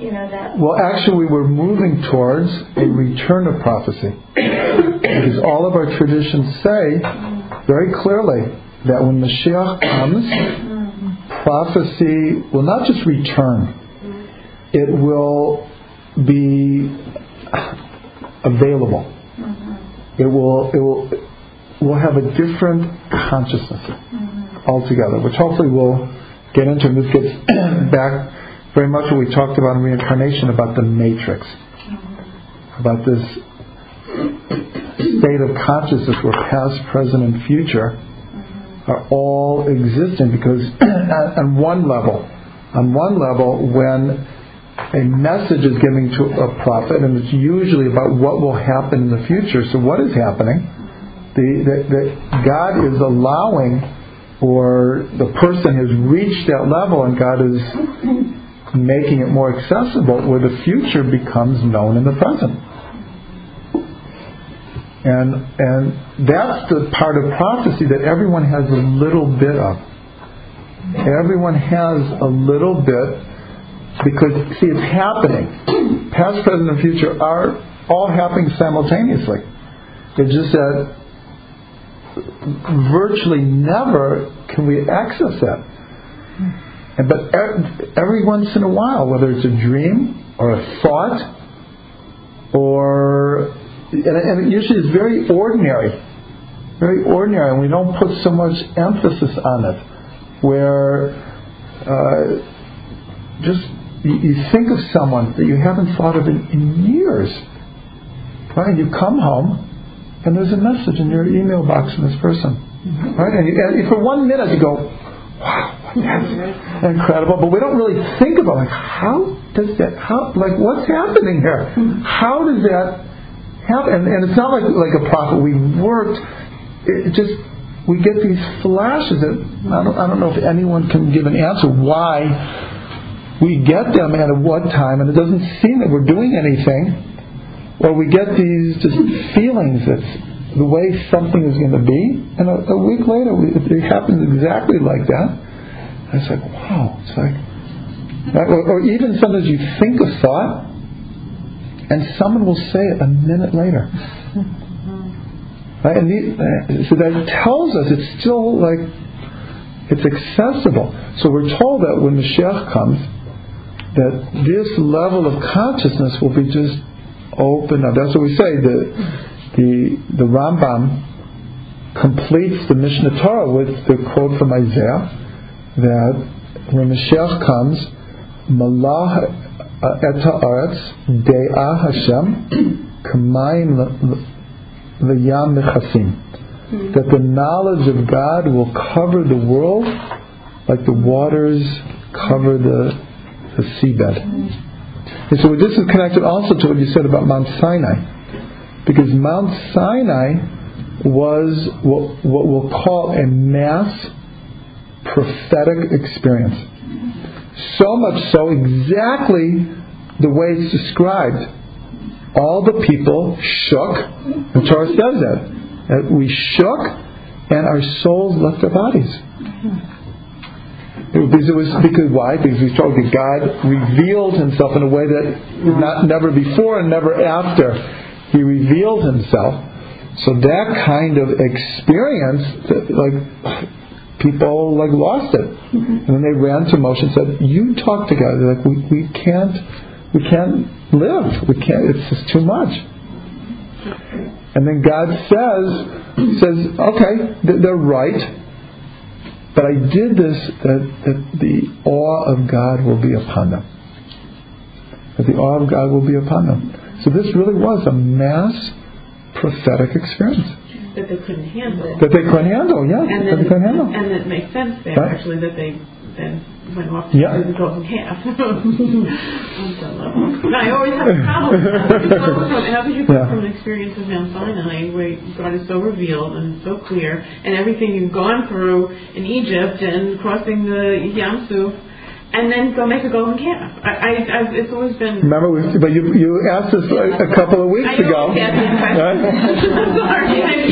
You know, that Well, actually, we're moving towards a return of prophecy. Because all of our traditions say very clearly that when Mashiach comes, prophecy will not just return, it will be available. It will, it will, will have a different consciousness altogether, which hopefully we'll get into. And this gets <clears throat> back very much what we talked about in reincarnation about the matrix, about this state of consciousness where past, present, and future are all existing because <clears throat> on one level, on one level, when a message is given to a prophet, and it's usually about what will happen in the future. So, what is happening? The, the God is allowing, or the person has reached that level, and God is making it more accessible, where the future becomes known in the present. And and that's the part of prophecy that everyone has a little bit of. Everyone has a little bit because see it's happening. Past, present, and future are all happening simultaneously. It's just that virtually never can we access that. And, but every once in a while, whether it's a dream or a thought, or and, and it usually is very ordinary, very ordinary, and we don't put so much emphasis on it. Where uh, just you, you think of someone that you haven't thought of in, in years, right? You come home, and there's a message in your email box from this person, right? And, you, and for one minute you go, "Wow, that's incredible," but we don't really think about like how does that how like what's happening here? How does that happen? And, and it's not like like a prophet. We worked. It just we get these flashes that I don't, I don't know if anyone can give an answer why we get them at what time, and it doesn't seem that we're doing anything, or we get these just feelings that the way something is going to be, and a, a week later it happens exactly like that. And it's like, wow, it's like, or, or even sometimes you think a thought, and someone will say it a minute later. Right? And the, uh, so that tells us it's still like it's accessible. So we're told that when Mashiach comes, that this level of consciousness will be just open up. That's what we say. The the the Rambam completes the Mishnah Torah with the quote from Isaiah that when Mashiach comes, Malah et haaretz de'ah Hashem kamayim v'yam mechasim. Hmm. That the knowledge of God will cover the world like the waters cover the, the seabed. Hmm. And so this is connected also to what you said about Mount Sinai. Because Mount Sinai was what, what we'll call a mass prophetic experience. So much so, exactly the way it's described. All the people shook, the Torah says that. that we shook and our souls left our bodies. It was, it was because why? Because we told that God revealed Himself in a way that not never before and never after He revealed Himself. So that kind of experience, like people like lost it, mm-hmm. and then they ran to Moshe and said, "You talk to God." They're like, "We we can't we can't live. We can't. It's just too much." And then God says, "says Okay, they're right." But I did this that, that the awe of God will be upon them. That the awe of God will be upon them. So this really was a mass prophetic experience. That they couldn't handle. That they couldn't handle, yeah. And that they couldn't handle. and it makes sense there Right. actually that they then went off to Yeah. the golden calf. On some level. No, I always have a problem. with that. <laughs> How could you go from- How could you go Yeah. from an experience of Mount Sinai where God is so revealed and so clear, and everything you've gone through in Egypt and crossing the Yam Suf, and then go make a golden calf? I, I, I've, it's always been. Remember, we, but you, you asked us a, a couple of weeks I ago. I Right?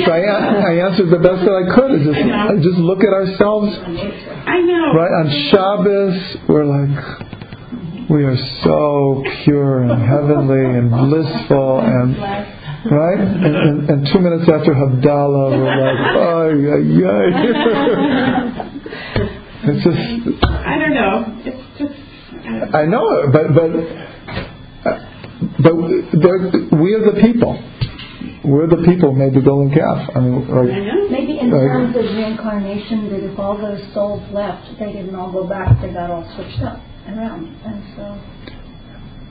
<laughs> So I, I answered the best that I could. Is just, I just look at ourselves. I know. Right on Shabbos, we're like, we are so pure and heavenly and blissful and right. And, and, and two minutes after Havdalah, we're like, ay ay ay. <laughs> It's just, I don't know. It's just. I know, it, but but but they're, we are the people. We're the people who made the golden calf. I mean, like, know. Maybe in Right. terms of reincarnation, that if all those souls left, they didn't all go back, they got all switched up and around. And so,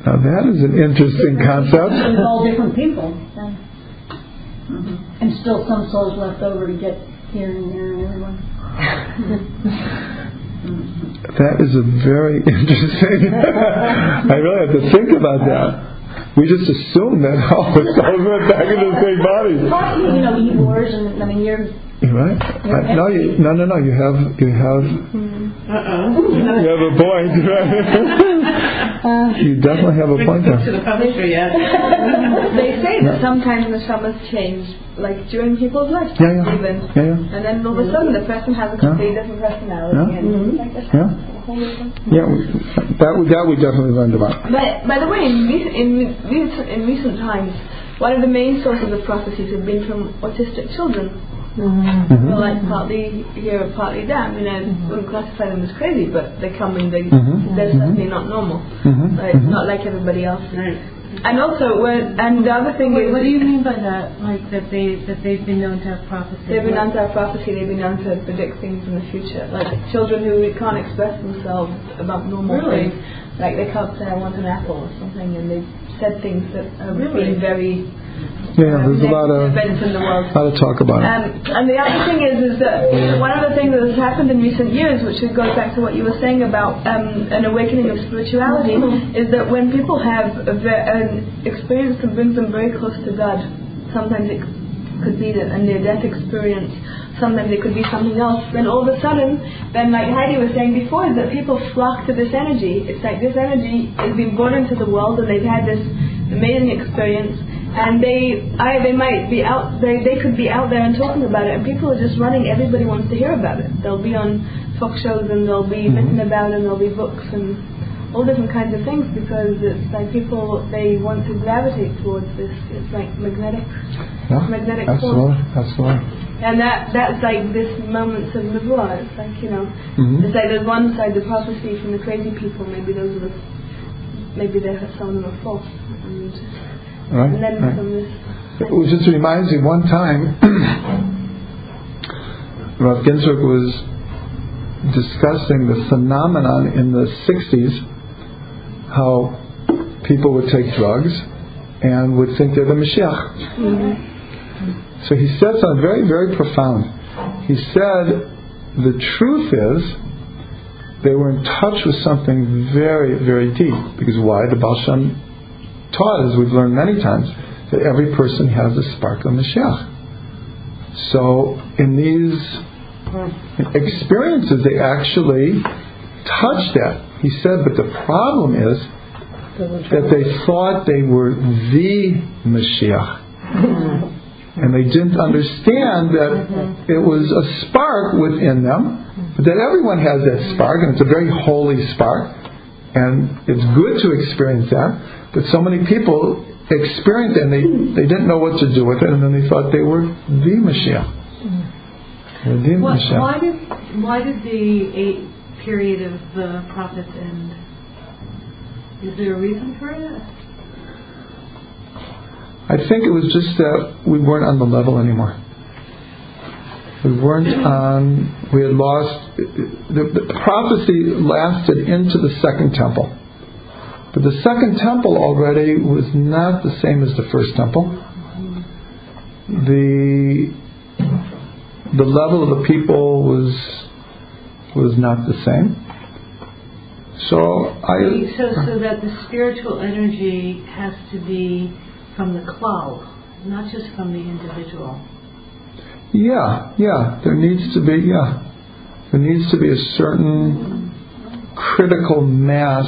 now that is an interesting concept. was all different people. And, mm-hmm. and still some souls left over to get here and there and everyone. <laughs> That is a very <laughs> interesting. I really have to think about that. We just assume that all the souls went back the same. But, you know, wars, and I mean, You're right. I, uh, no, you, no, no, no. You have you have hmm. Uh-oh. you have a point. <laughs> Right? Uh, you definitely have a point to there. the publisher yet. <laughs> They say that sometimes the summers change, like during people's lifetimes Yeah, yeah. even. Yeah, yeah. And then all of a sudden the person has a completely different personality Yeah. and it's like this. Yeah. Yeah, we, that we, that we definitely learned about. But by the way, in recent, in, in recent times, one of the main sources of prophecies have been from autistic children. Mhm. Well, like partly here, partly there. I mean, I wouldn't classify them as crazy, but they come and they, Mhm. they're Mhm. certainly not normal. Mhm. Like. Not like everybody else. Right. And also, when, and the other thing Wait, is, what do you mean by that? Like that they that they've been known to have prophecy? They've been known to have prophecy, they've been known to predict things in the future. Like children who can't express themselves about normal Really? things. Like they can't say, I want an apple or something, and they've said things that have Really? been very Yeah, there's a lot of events in the world. lot to talk about it. Um, and the other thing is, is that one of the things that has happened in recent years, which goes back to what you were saying about um, an awakening of spirituality, is that when people have a an experience that brings them very close to God, sometimes it could be a near-death experience. Sometimes it could be something else. Then all of a sudden, then like Heidi was saying before, is that people flock to this energy. It's like this energy has been born into the world, and they've had this amazing experience. And they, I, they might be out. They, they could be out there and talking about it, and people are just running. Everybody wants to hear about it. They'll be on talk shows, and they'll be written about, and there'll be books and all different kinds of things because it's like people they want to gravitate towards this. It's like magnetic, Yeah, magnetic absolutely, force. absolutely. And that that's like this moments of nevuah. It's like you know, Mhm. it's like there's one side the prophecy from the crazy people. Maybe those are the, maybe they're some of them are false. And, Right, right. It just reminds me one time <coughs> Rav Ginsburgh was discussing the phenomenon in the 60s how people would take drugs and would think they're the Mashiach. So he said something very, very profound. He said the truth is they were in touch with something very, very deep. Because why? The Baal Shem taught, as we've learned many times, that every person has a spark of Mashiach. So in these experiences, they actually touched that. He said, but the problem is that they thought they were the Mashiach. Mm-hmm. And they didn't understand that mm-hmm. it was a spark within them, but that everyone has that spark, and it's a very holy spark, and it's good to experience that. But so many people experienced it, and they, they didn't know what to do with it, and then they thought they were the Mashiach. They were the Why, Mashiach. why did why did the eight period of the prophets end? Is there a reason for it? I think it was just that we weren't on the level anymore. We weren't on, we had lost, the, the prophecy lasted into the second temple. But the second temple already was not the same as the first temple. The, the level of the people was, was not the same. So I, So, so that the spiritual energy has to be from the cloud, not just from the individual. Yeah, yeah. There needs to be yeah. There needs to be a certain critical mass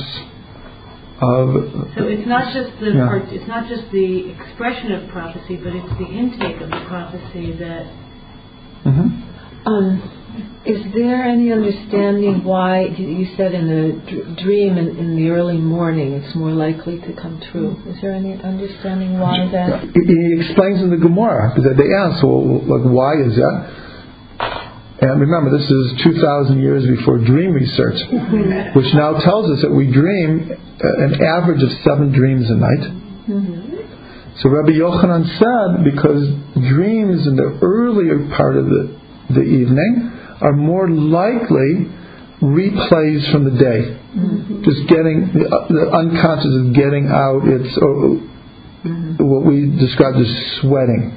of So it's not just the Yeah. or it's not just the expression of prophecy, but it's the intake of the prophecy that Mhm. Um, is there any understanding why you said in a dr- dream in, in the early morning it's more likely to come true? Is there any understanding why that? He he explains in the Gemara that they ask, well, like, why is that? And remember, this is 2,000 years before dream research, which now tells us that we dream uh, an average of seven dreams a night. So Rabbi Yochanan said because dreams in the earlier part of the, the evening are more likely replays from the day. Mm-hmm. Just getting, the, the unconscious is getting out its, or, what we described as sweating.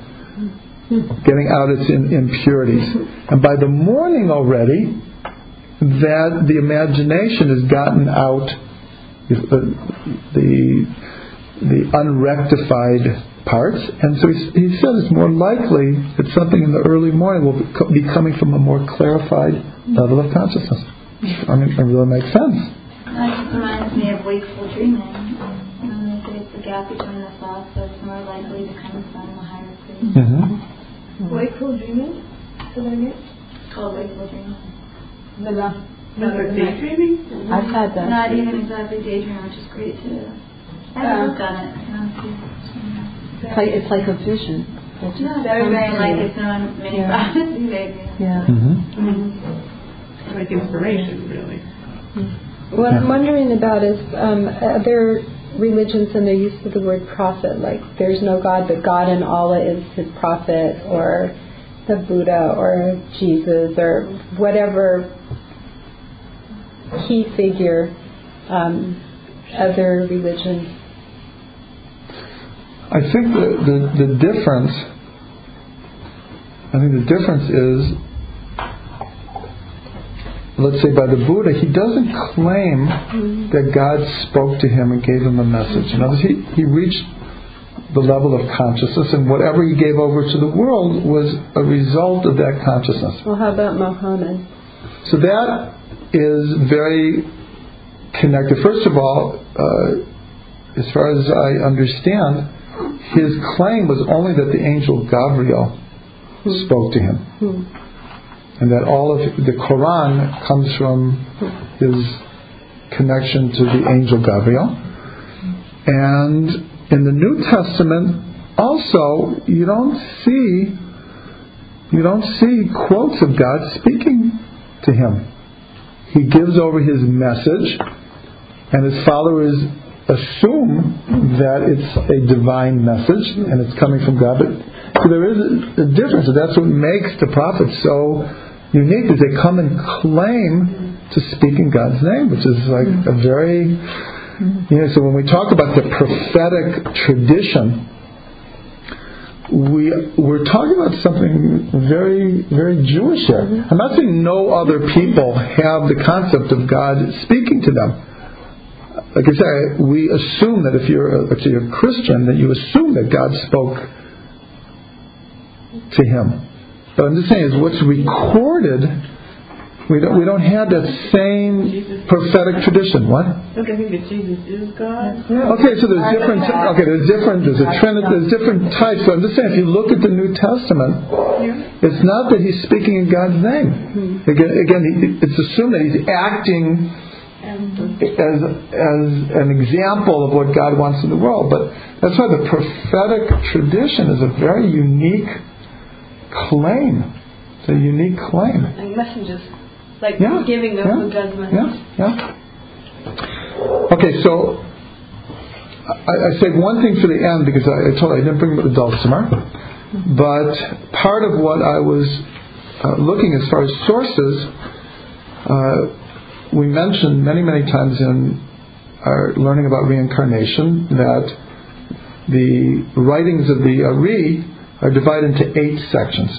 Mm-hmm. Getting out its in, impurities. Mm-hmm. And by the morning already, that the imagination has gotten out the, uh, the the unrectified parts, and so he, he said it's more likely that something in the early morning will be coming from a more clarified level of consciousness. I mean, it really makes sense. That just reminds me of wakeful dreaming. When they say it's the gap between the thoughts that's more likely to come from the higher plane. Mm-hmm. wakeful dreaming. So that again? It's called wakeful dreaming. The last. Not like daydreaming? I've had that. Not even exactly daydream, which is great too. I haven't looked on it. I don't see It's like, it's like a vision. It's No, very, very like its own mini Yeah. prophecy, maybe. Yeah. Mm-hmm. Like inspiration, really. What I'm wondering about is um, other religions and their use of the word prophet. Like, there's no God, but God and Allah is his prophet, or the Buddha, or Jesus, or whatever key figure um, other religions. I think the, the, the difference, I think the difference is, let's say by the Buddha, he doesn't claim that God spoke to him and gave him a message. In other words, he, he reached the level of consciousness, and whatever he gave over to the world was a result of that consciousness. Well, how about Mohammed? So that is very connected. First of all, uh, as far as I understand, his claim was only that the angel Gabriel spoke to him, and that all of the Quran comes from his connection to the angel Gabriel. And in the New Testament, also, you don't see you don't see quotes of God speaking to him. He gives over his message, and his followers assume that it's a divine message and it's coming from God. But there is a difference. That's what makes the prophets so unique is they come and claim to speak in God's name, which is like a very you know, so when we talk about the prophetic tradition, we we're talking about something very very Jewish here. I'm not saying no other people have the concept of God speaking to them. Like I say, we assume that if you're a, if you're a Christian, that you assume that God spoke to him. But I'm just saying, is what's recorded. We don't, we don't have that same prophetic tradition. What? Don't they think that Jesus is God? Okay, so there's different. Okay, there's different. There's a trinity. There's different types. So I'm just saying, if you look at the New Testament, it's not that he's speaking in God's name. Hmm. Again, again, it's assumed that he's acting as as an example of what God wants in the world. But that's why the prophetic tradition is a very unique claim. It's a unique claim. Like messengers. Like Yeah, giving them yeah, the judgment. Yeah, yeah. Okay, so I, I said one thing for the end because I, I told I didn't bring the dulcimer, but part of what I was uh, looking as far as sources, uh, we mentioned many, many times in our learning about reincarnation that the writings of the Ari are divided into eight sections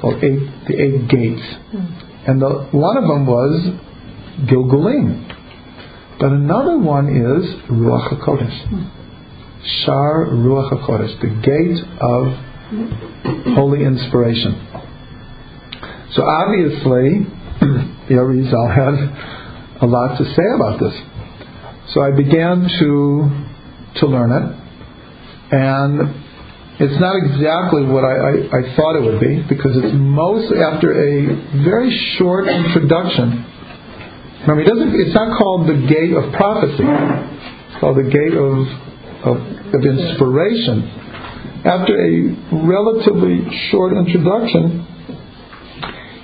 called eight, the eight gates. Hmm. And the, one of them was Gilgulim. But another one is Ruach HaKodesh. Hmm. Shar Ruach HaKodesh, the gate of hmm. holy inspiration. So obviously, the Arizal had a lot to say about this. So I began to to learn it, and it's not exactly what I, I, I thought it would be because it's mostly after a very short introduction. Remember, it doesn't, it's not called the gate of prophecy. It's called the gate of, of, of inspiration. After a relatively short introduction,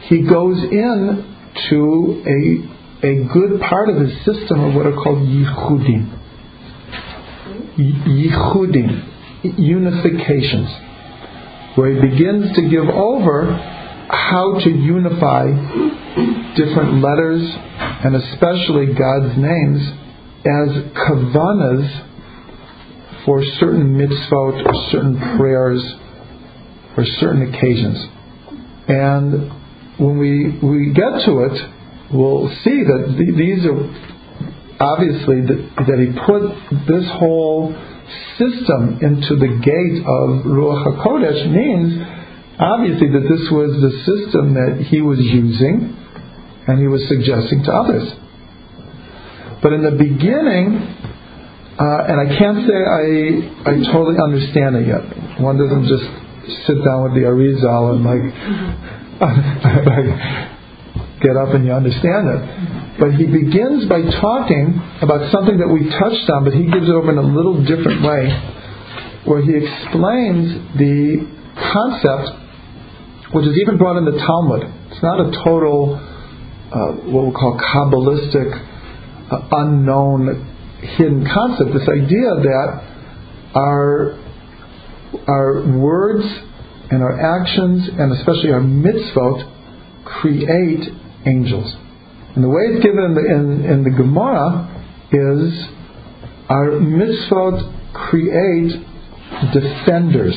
he goes in to a, a good part of his system of what are called yichudim. Yichudim unifications, where he begins to give over how to unify different letters and especially God's names as kavanas for certain mitzvot or certain prayers or certain occasions. And when we, we get to it, we'll see that th- these are obviously that, he put this whole system into the gate of Ruach HaKodesh means obviously that this was the system that he was using and he was suggesting to others. But in the beginning, uh, and I can't say I, I totally understand it yet. One doesn't just sit down with the Arizal and like, <laughs> get up and you understand it. But he begins by talking about something that we touched on, but he gives it over in a little different way, where he explains the concept, which is even brought in the Talmud. It's not a total, uh, what we'll call Kabbalistic, uh, unknown, hidden concept. This idea that our our words and our actions, and especially our mitzvot, create angels. And the way it's given in the, in, in the Gemara is our mitzvot create defenders,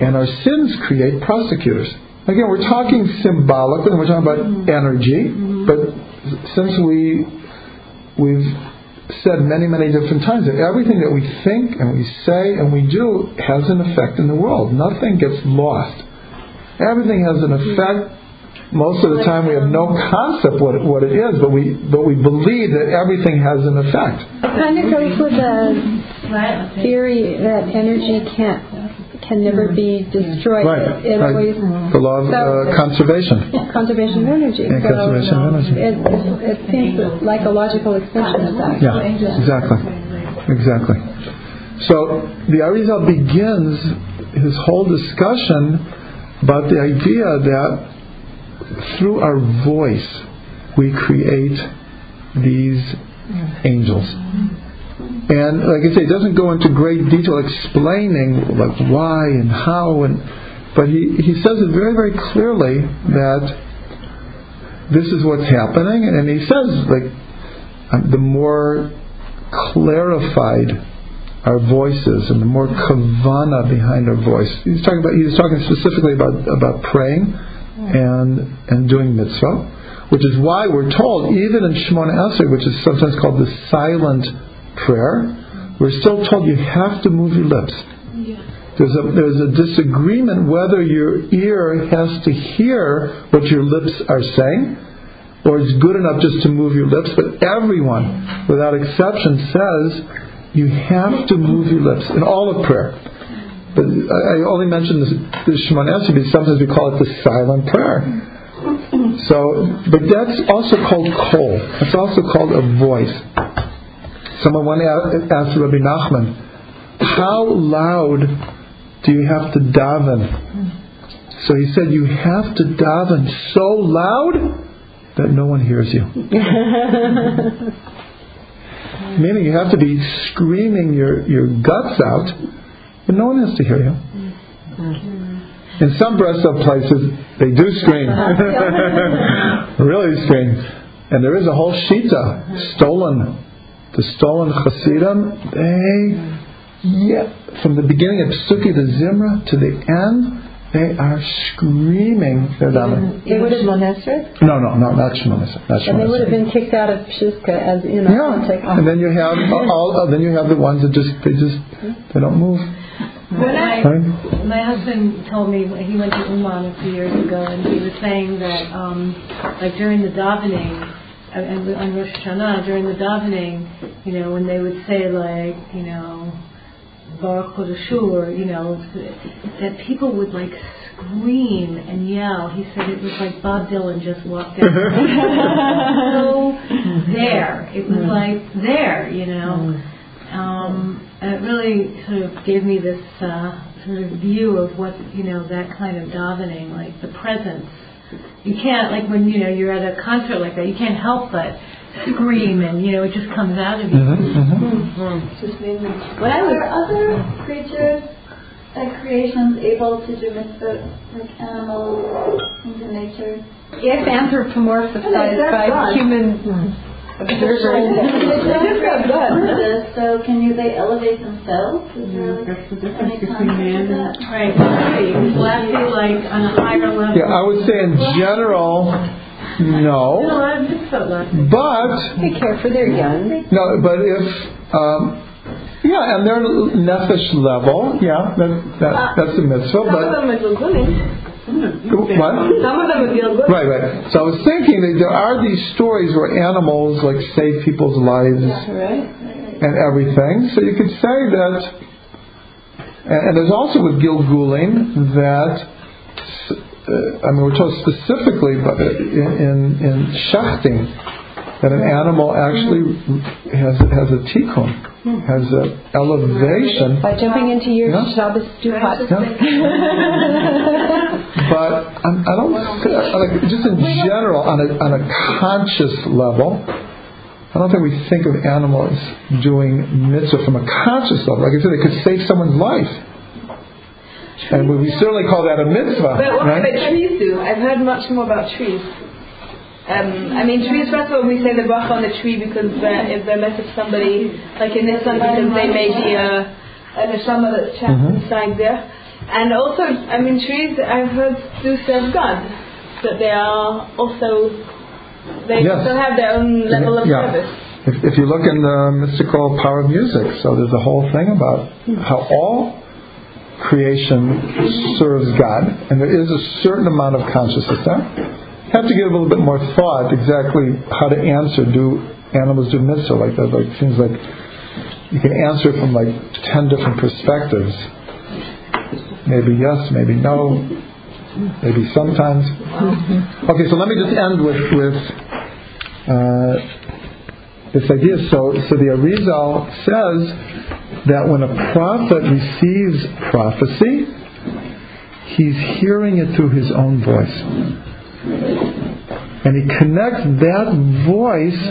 and our sins create prosecutors. Again, we're talking symbolically, we're talking about mm-hmm. energy, mm-hmm. but since we we've said many, many different times that everything that we think and we say and we do has an effect in the world. Nothing gets lost. Everything has an effect. Most of the time, we have no concept what it, what it is, but we but we believe that everything has an effect. It kind of goes with the theory that energy can't can never be destroyed. Right, It, it right. always The law of uh, conservation. conservation of energy. Yeah, so conservation of energy. It, it seems like a logical extension of that. Yeah, exactly, exactly. So the Arizal begins his whole discussion about the idea that through our voice we create these angels. And like I say, it doesn't go into great detail explaining like why and how and but he, he says it very, very clearly that this is what's happening and he says like um, the more clarified our voices and the more kavana behind our voice. He's talking about he's talking specifically about about praying and and doing mitzvah, which is why we're told even in Shemona Esrei, which is sometimes called the silent prayer, we're still told you have to move your lips. There's a there's a disagreement whether your ear has to hear what your lips are saying, or it's good enough just to move your lips. But everyone, without exception, says you have to move your lips in all of prayer. But I I only mentioned this, this Shemon Esrei because sometimes we call it the silent prayer. So, but that's also called kol. It's also called a voice. Someone one asked Rabbi Nachman, "How loud do you have to daven?" So he said, "You have to daven so loud that no one hears you." <laughs> Meaning you have to be screaming your, your guts out, but no one has to hear you. Mm-hmm. In some Breslov places, they do scream. <laughs> <laughs> really scream. And there is a whole shita, Stolin. The Stolin Hasidim, they, yeah, from the beginning of Psuki the Zimra to the end, they are screaming their davening. They would have Monesret, No, no, no, not Shemona Esrei, not and they would have been kicked out of Pshiska as Yeah, inauthentic. and then you have <laughs> all. all then you have the ones that just they just they don't move. When I, Right? my husband told me he went to Uman a few years ago, and he was saying that, um, like during the davening, and on Rosh Hashanah, during the davening, you know, when they would say like, you know, Baruch Kodashur, you know, that people would like scream and yell. He said it was like Bob Dylan just walked out. <laughs> <laughs> so there, it was like there, you know. Um, and it really sort of gave me this uh, sort of view of what you know that kind of davening, like the presence. You can't like when you know you're at a concert like that, you can't help but scream, and you know it just comes out of you. Mm-hmm, mm-hmm. mm-hmm. What are there other creatures and creations able to do mitzvot, like animals, things in nature? If anthropomorphized that's by God. human observers. They just got this, so can you, they elevate themselves? Is there That's the any difference between man of and that? Right, right. Will be like on a higher level? Yeah, I would say in general, There's a no. lot of mitzvot lessons. But They care for their young. no, but if um, yeah, and their nefesh level, yeah, that, that that's a mitzvah. Some But them are good. What? Some of them would feel good. Right, right. So I was thinking that there are these stories where animals like save people's lives Right. and everything. So you could say that, and, there's also with Gilgulim that, uh, I mean, we're told specifically but in, in, in shachting that an animal actually has has a tikkun, has an elevation. By jumping into your Yeah. Shabbos duhat. But I'm, I don't thi- like just in general on a on a conscious level. I don't think we think of animals doing mitzvah from a conscious level. Like I said, they could save someone's life, and we, we certainly call that a mitzvah, But what right? about trees do? I've heard much more about trees. Um, I mean, trees, first of all, we say the bracha on the tree because uh, if they message somebody, like in this one, because they may be a, a neshama that's trapped Mhm. inside there. And also, I mean, trees, I've heard, do serve God. That they are also, they Yes. also have their own level of Yeah. service. if, if you look in the mystical power of music, so there's a whole thing about how all creation serves God, and there is a certain amount of consciousness there. Have to give a little bit more thought exactly how to answer. Do animals do mitzvah like that? Like seems like you can answer from like ten different perspectives. Maybe yes, maybe no, maybe sometimes. Okay, so let me just end with with uh, this idea. So, so the Arizal says that when a prophet receives prophecy, he's hearing it through his own voice. And he connects that voice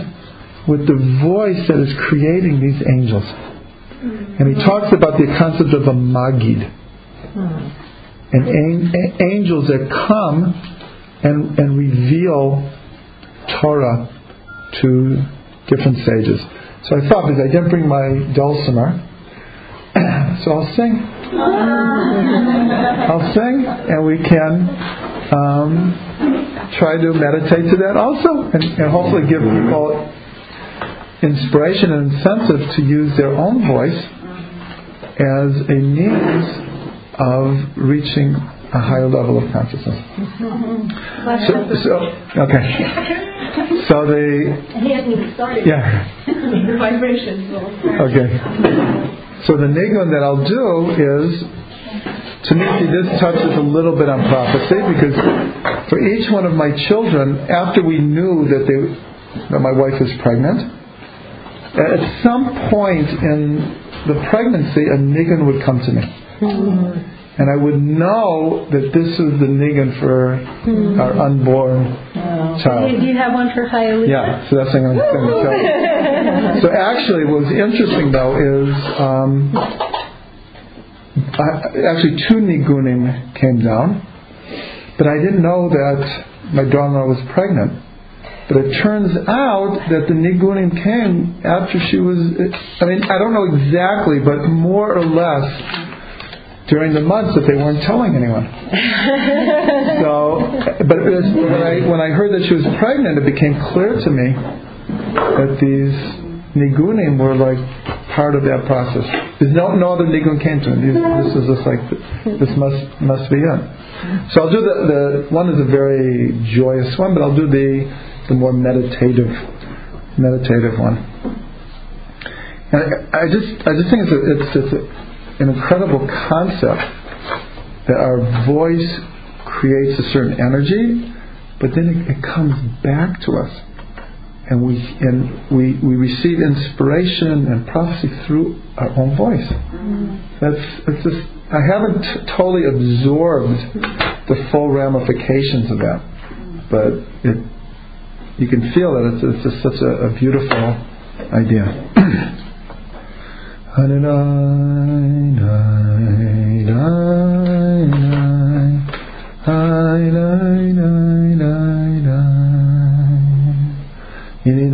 with the voice that is creating these angels. And he talks about the concept of a magid. And an- angels that come and, and reveal Torah to different sages. So I thought, because I didn't bring my dulcimer, <coughs> so I'll sing. <laughs> I'll sing, and we can um, try to meditate to that also, and, and hopefully give people inspiration and incentive to use their own voice as a means of reaching a higher level of consciousness. So, so okay. So the He hasn't even started. yeah. The vibrations. Okay. So the nigun that I'll do is, to me, see, this touches a little bit on prophecy because for each one of my children, after we knew that they, that my wife was pregnant, at some point in the pregnancy, a nigun would come to me. And I would know that this is the nigun for our unborn child. Do you have one for Hialeah? Yeah, so that's what I'm going to tell. You. <laughs> So actually, what was interesting though is um, I, actually two nigunim came down, but I didn't know that my daughter-in-law was pregnant. But it turns out that the nigunim came after she was. I mean, I don't know exactly, but more or less during the months that they weren't telling anyone. <laughs> so, but was, when I when I heard that she was pregnant, it became clear to me that these nigunim were like part of that process. There's no no other nigun came to this is just like this must must be it. So I'll do the the one is a very joyous one, but I'll do the the more meditative meditative one. And I, I just I just think it's a, it's, it's a, an incredible concept that our voice creates a certain energy, but then it, it comes back to us, and we and we, we receive inspiration and prophecy through our own voice. Mm-hmm. That's it's just I haven't t- totally absorbed the full ramifications of that, but it you can feel that it's, it's just such a, a beautiful idea. <coughs> Any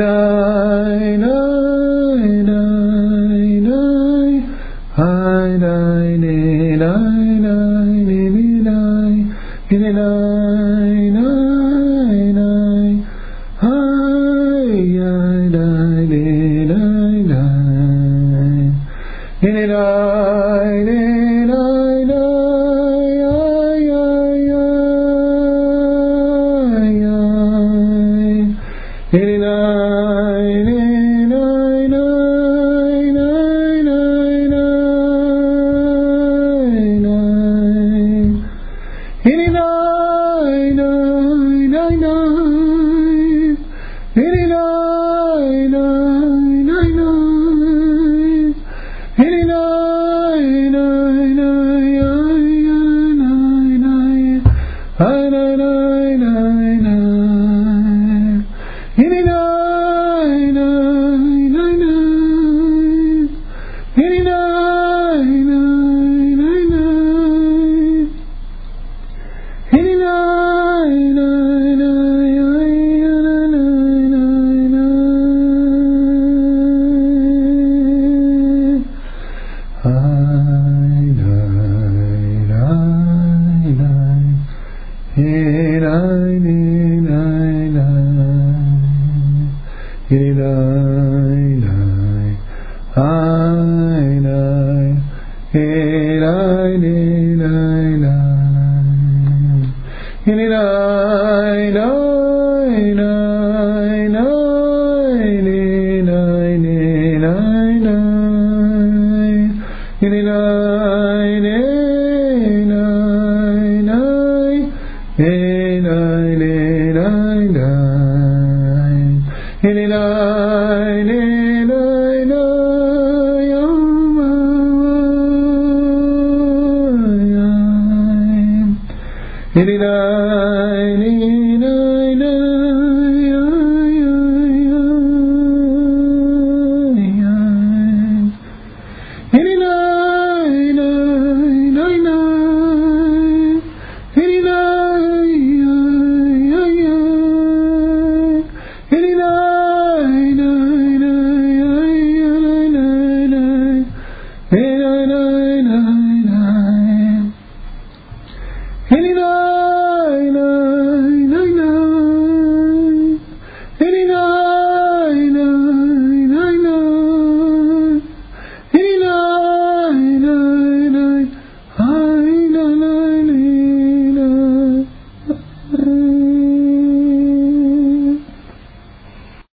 إِذَا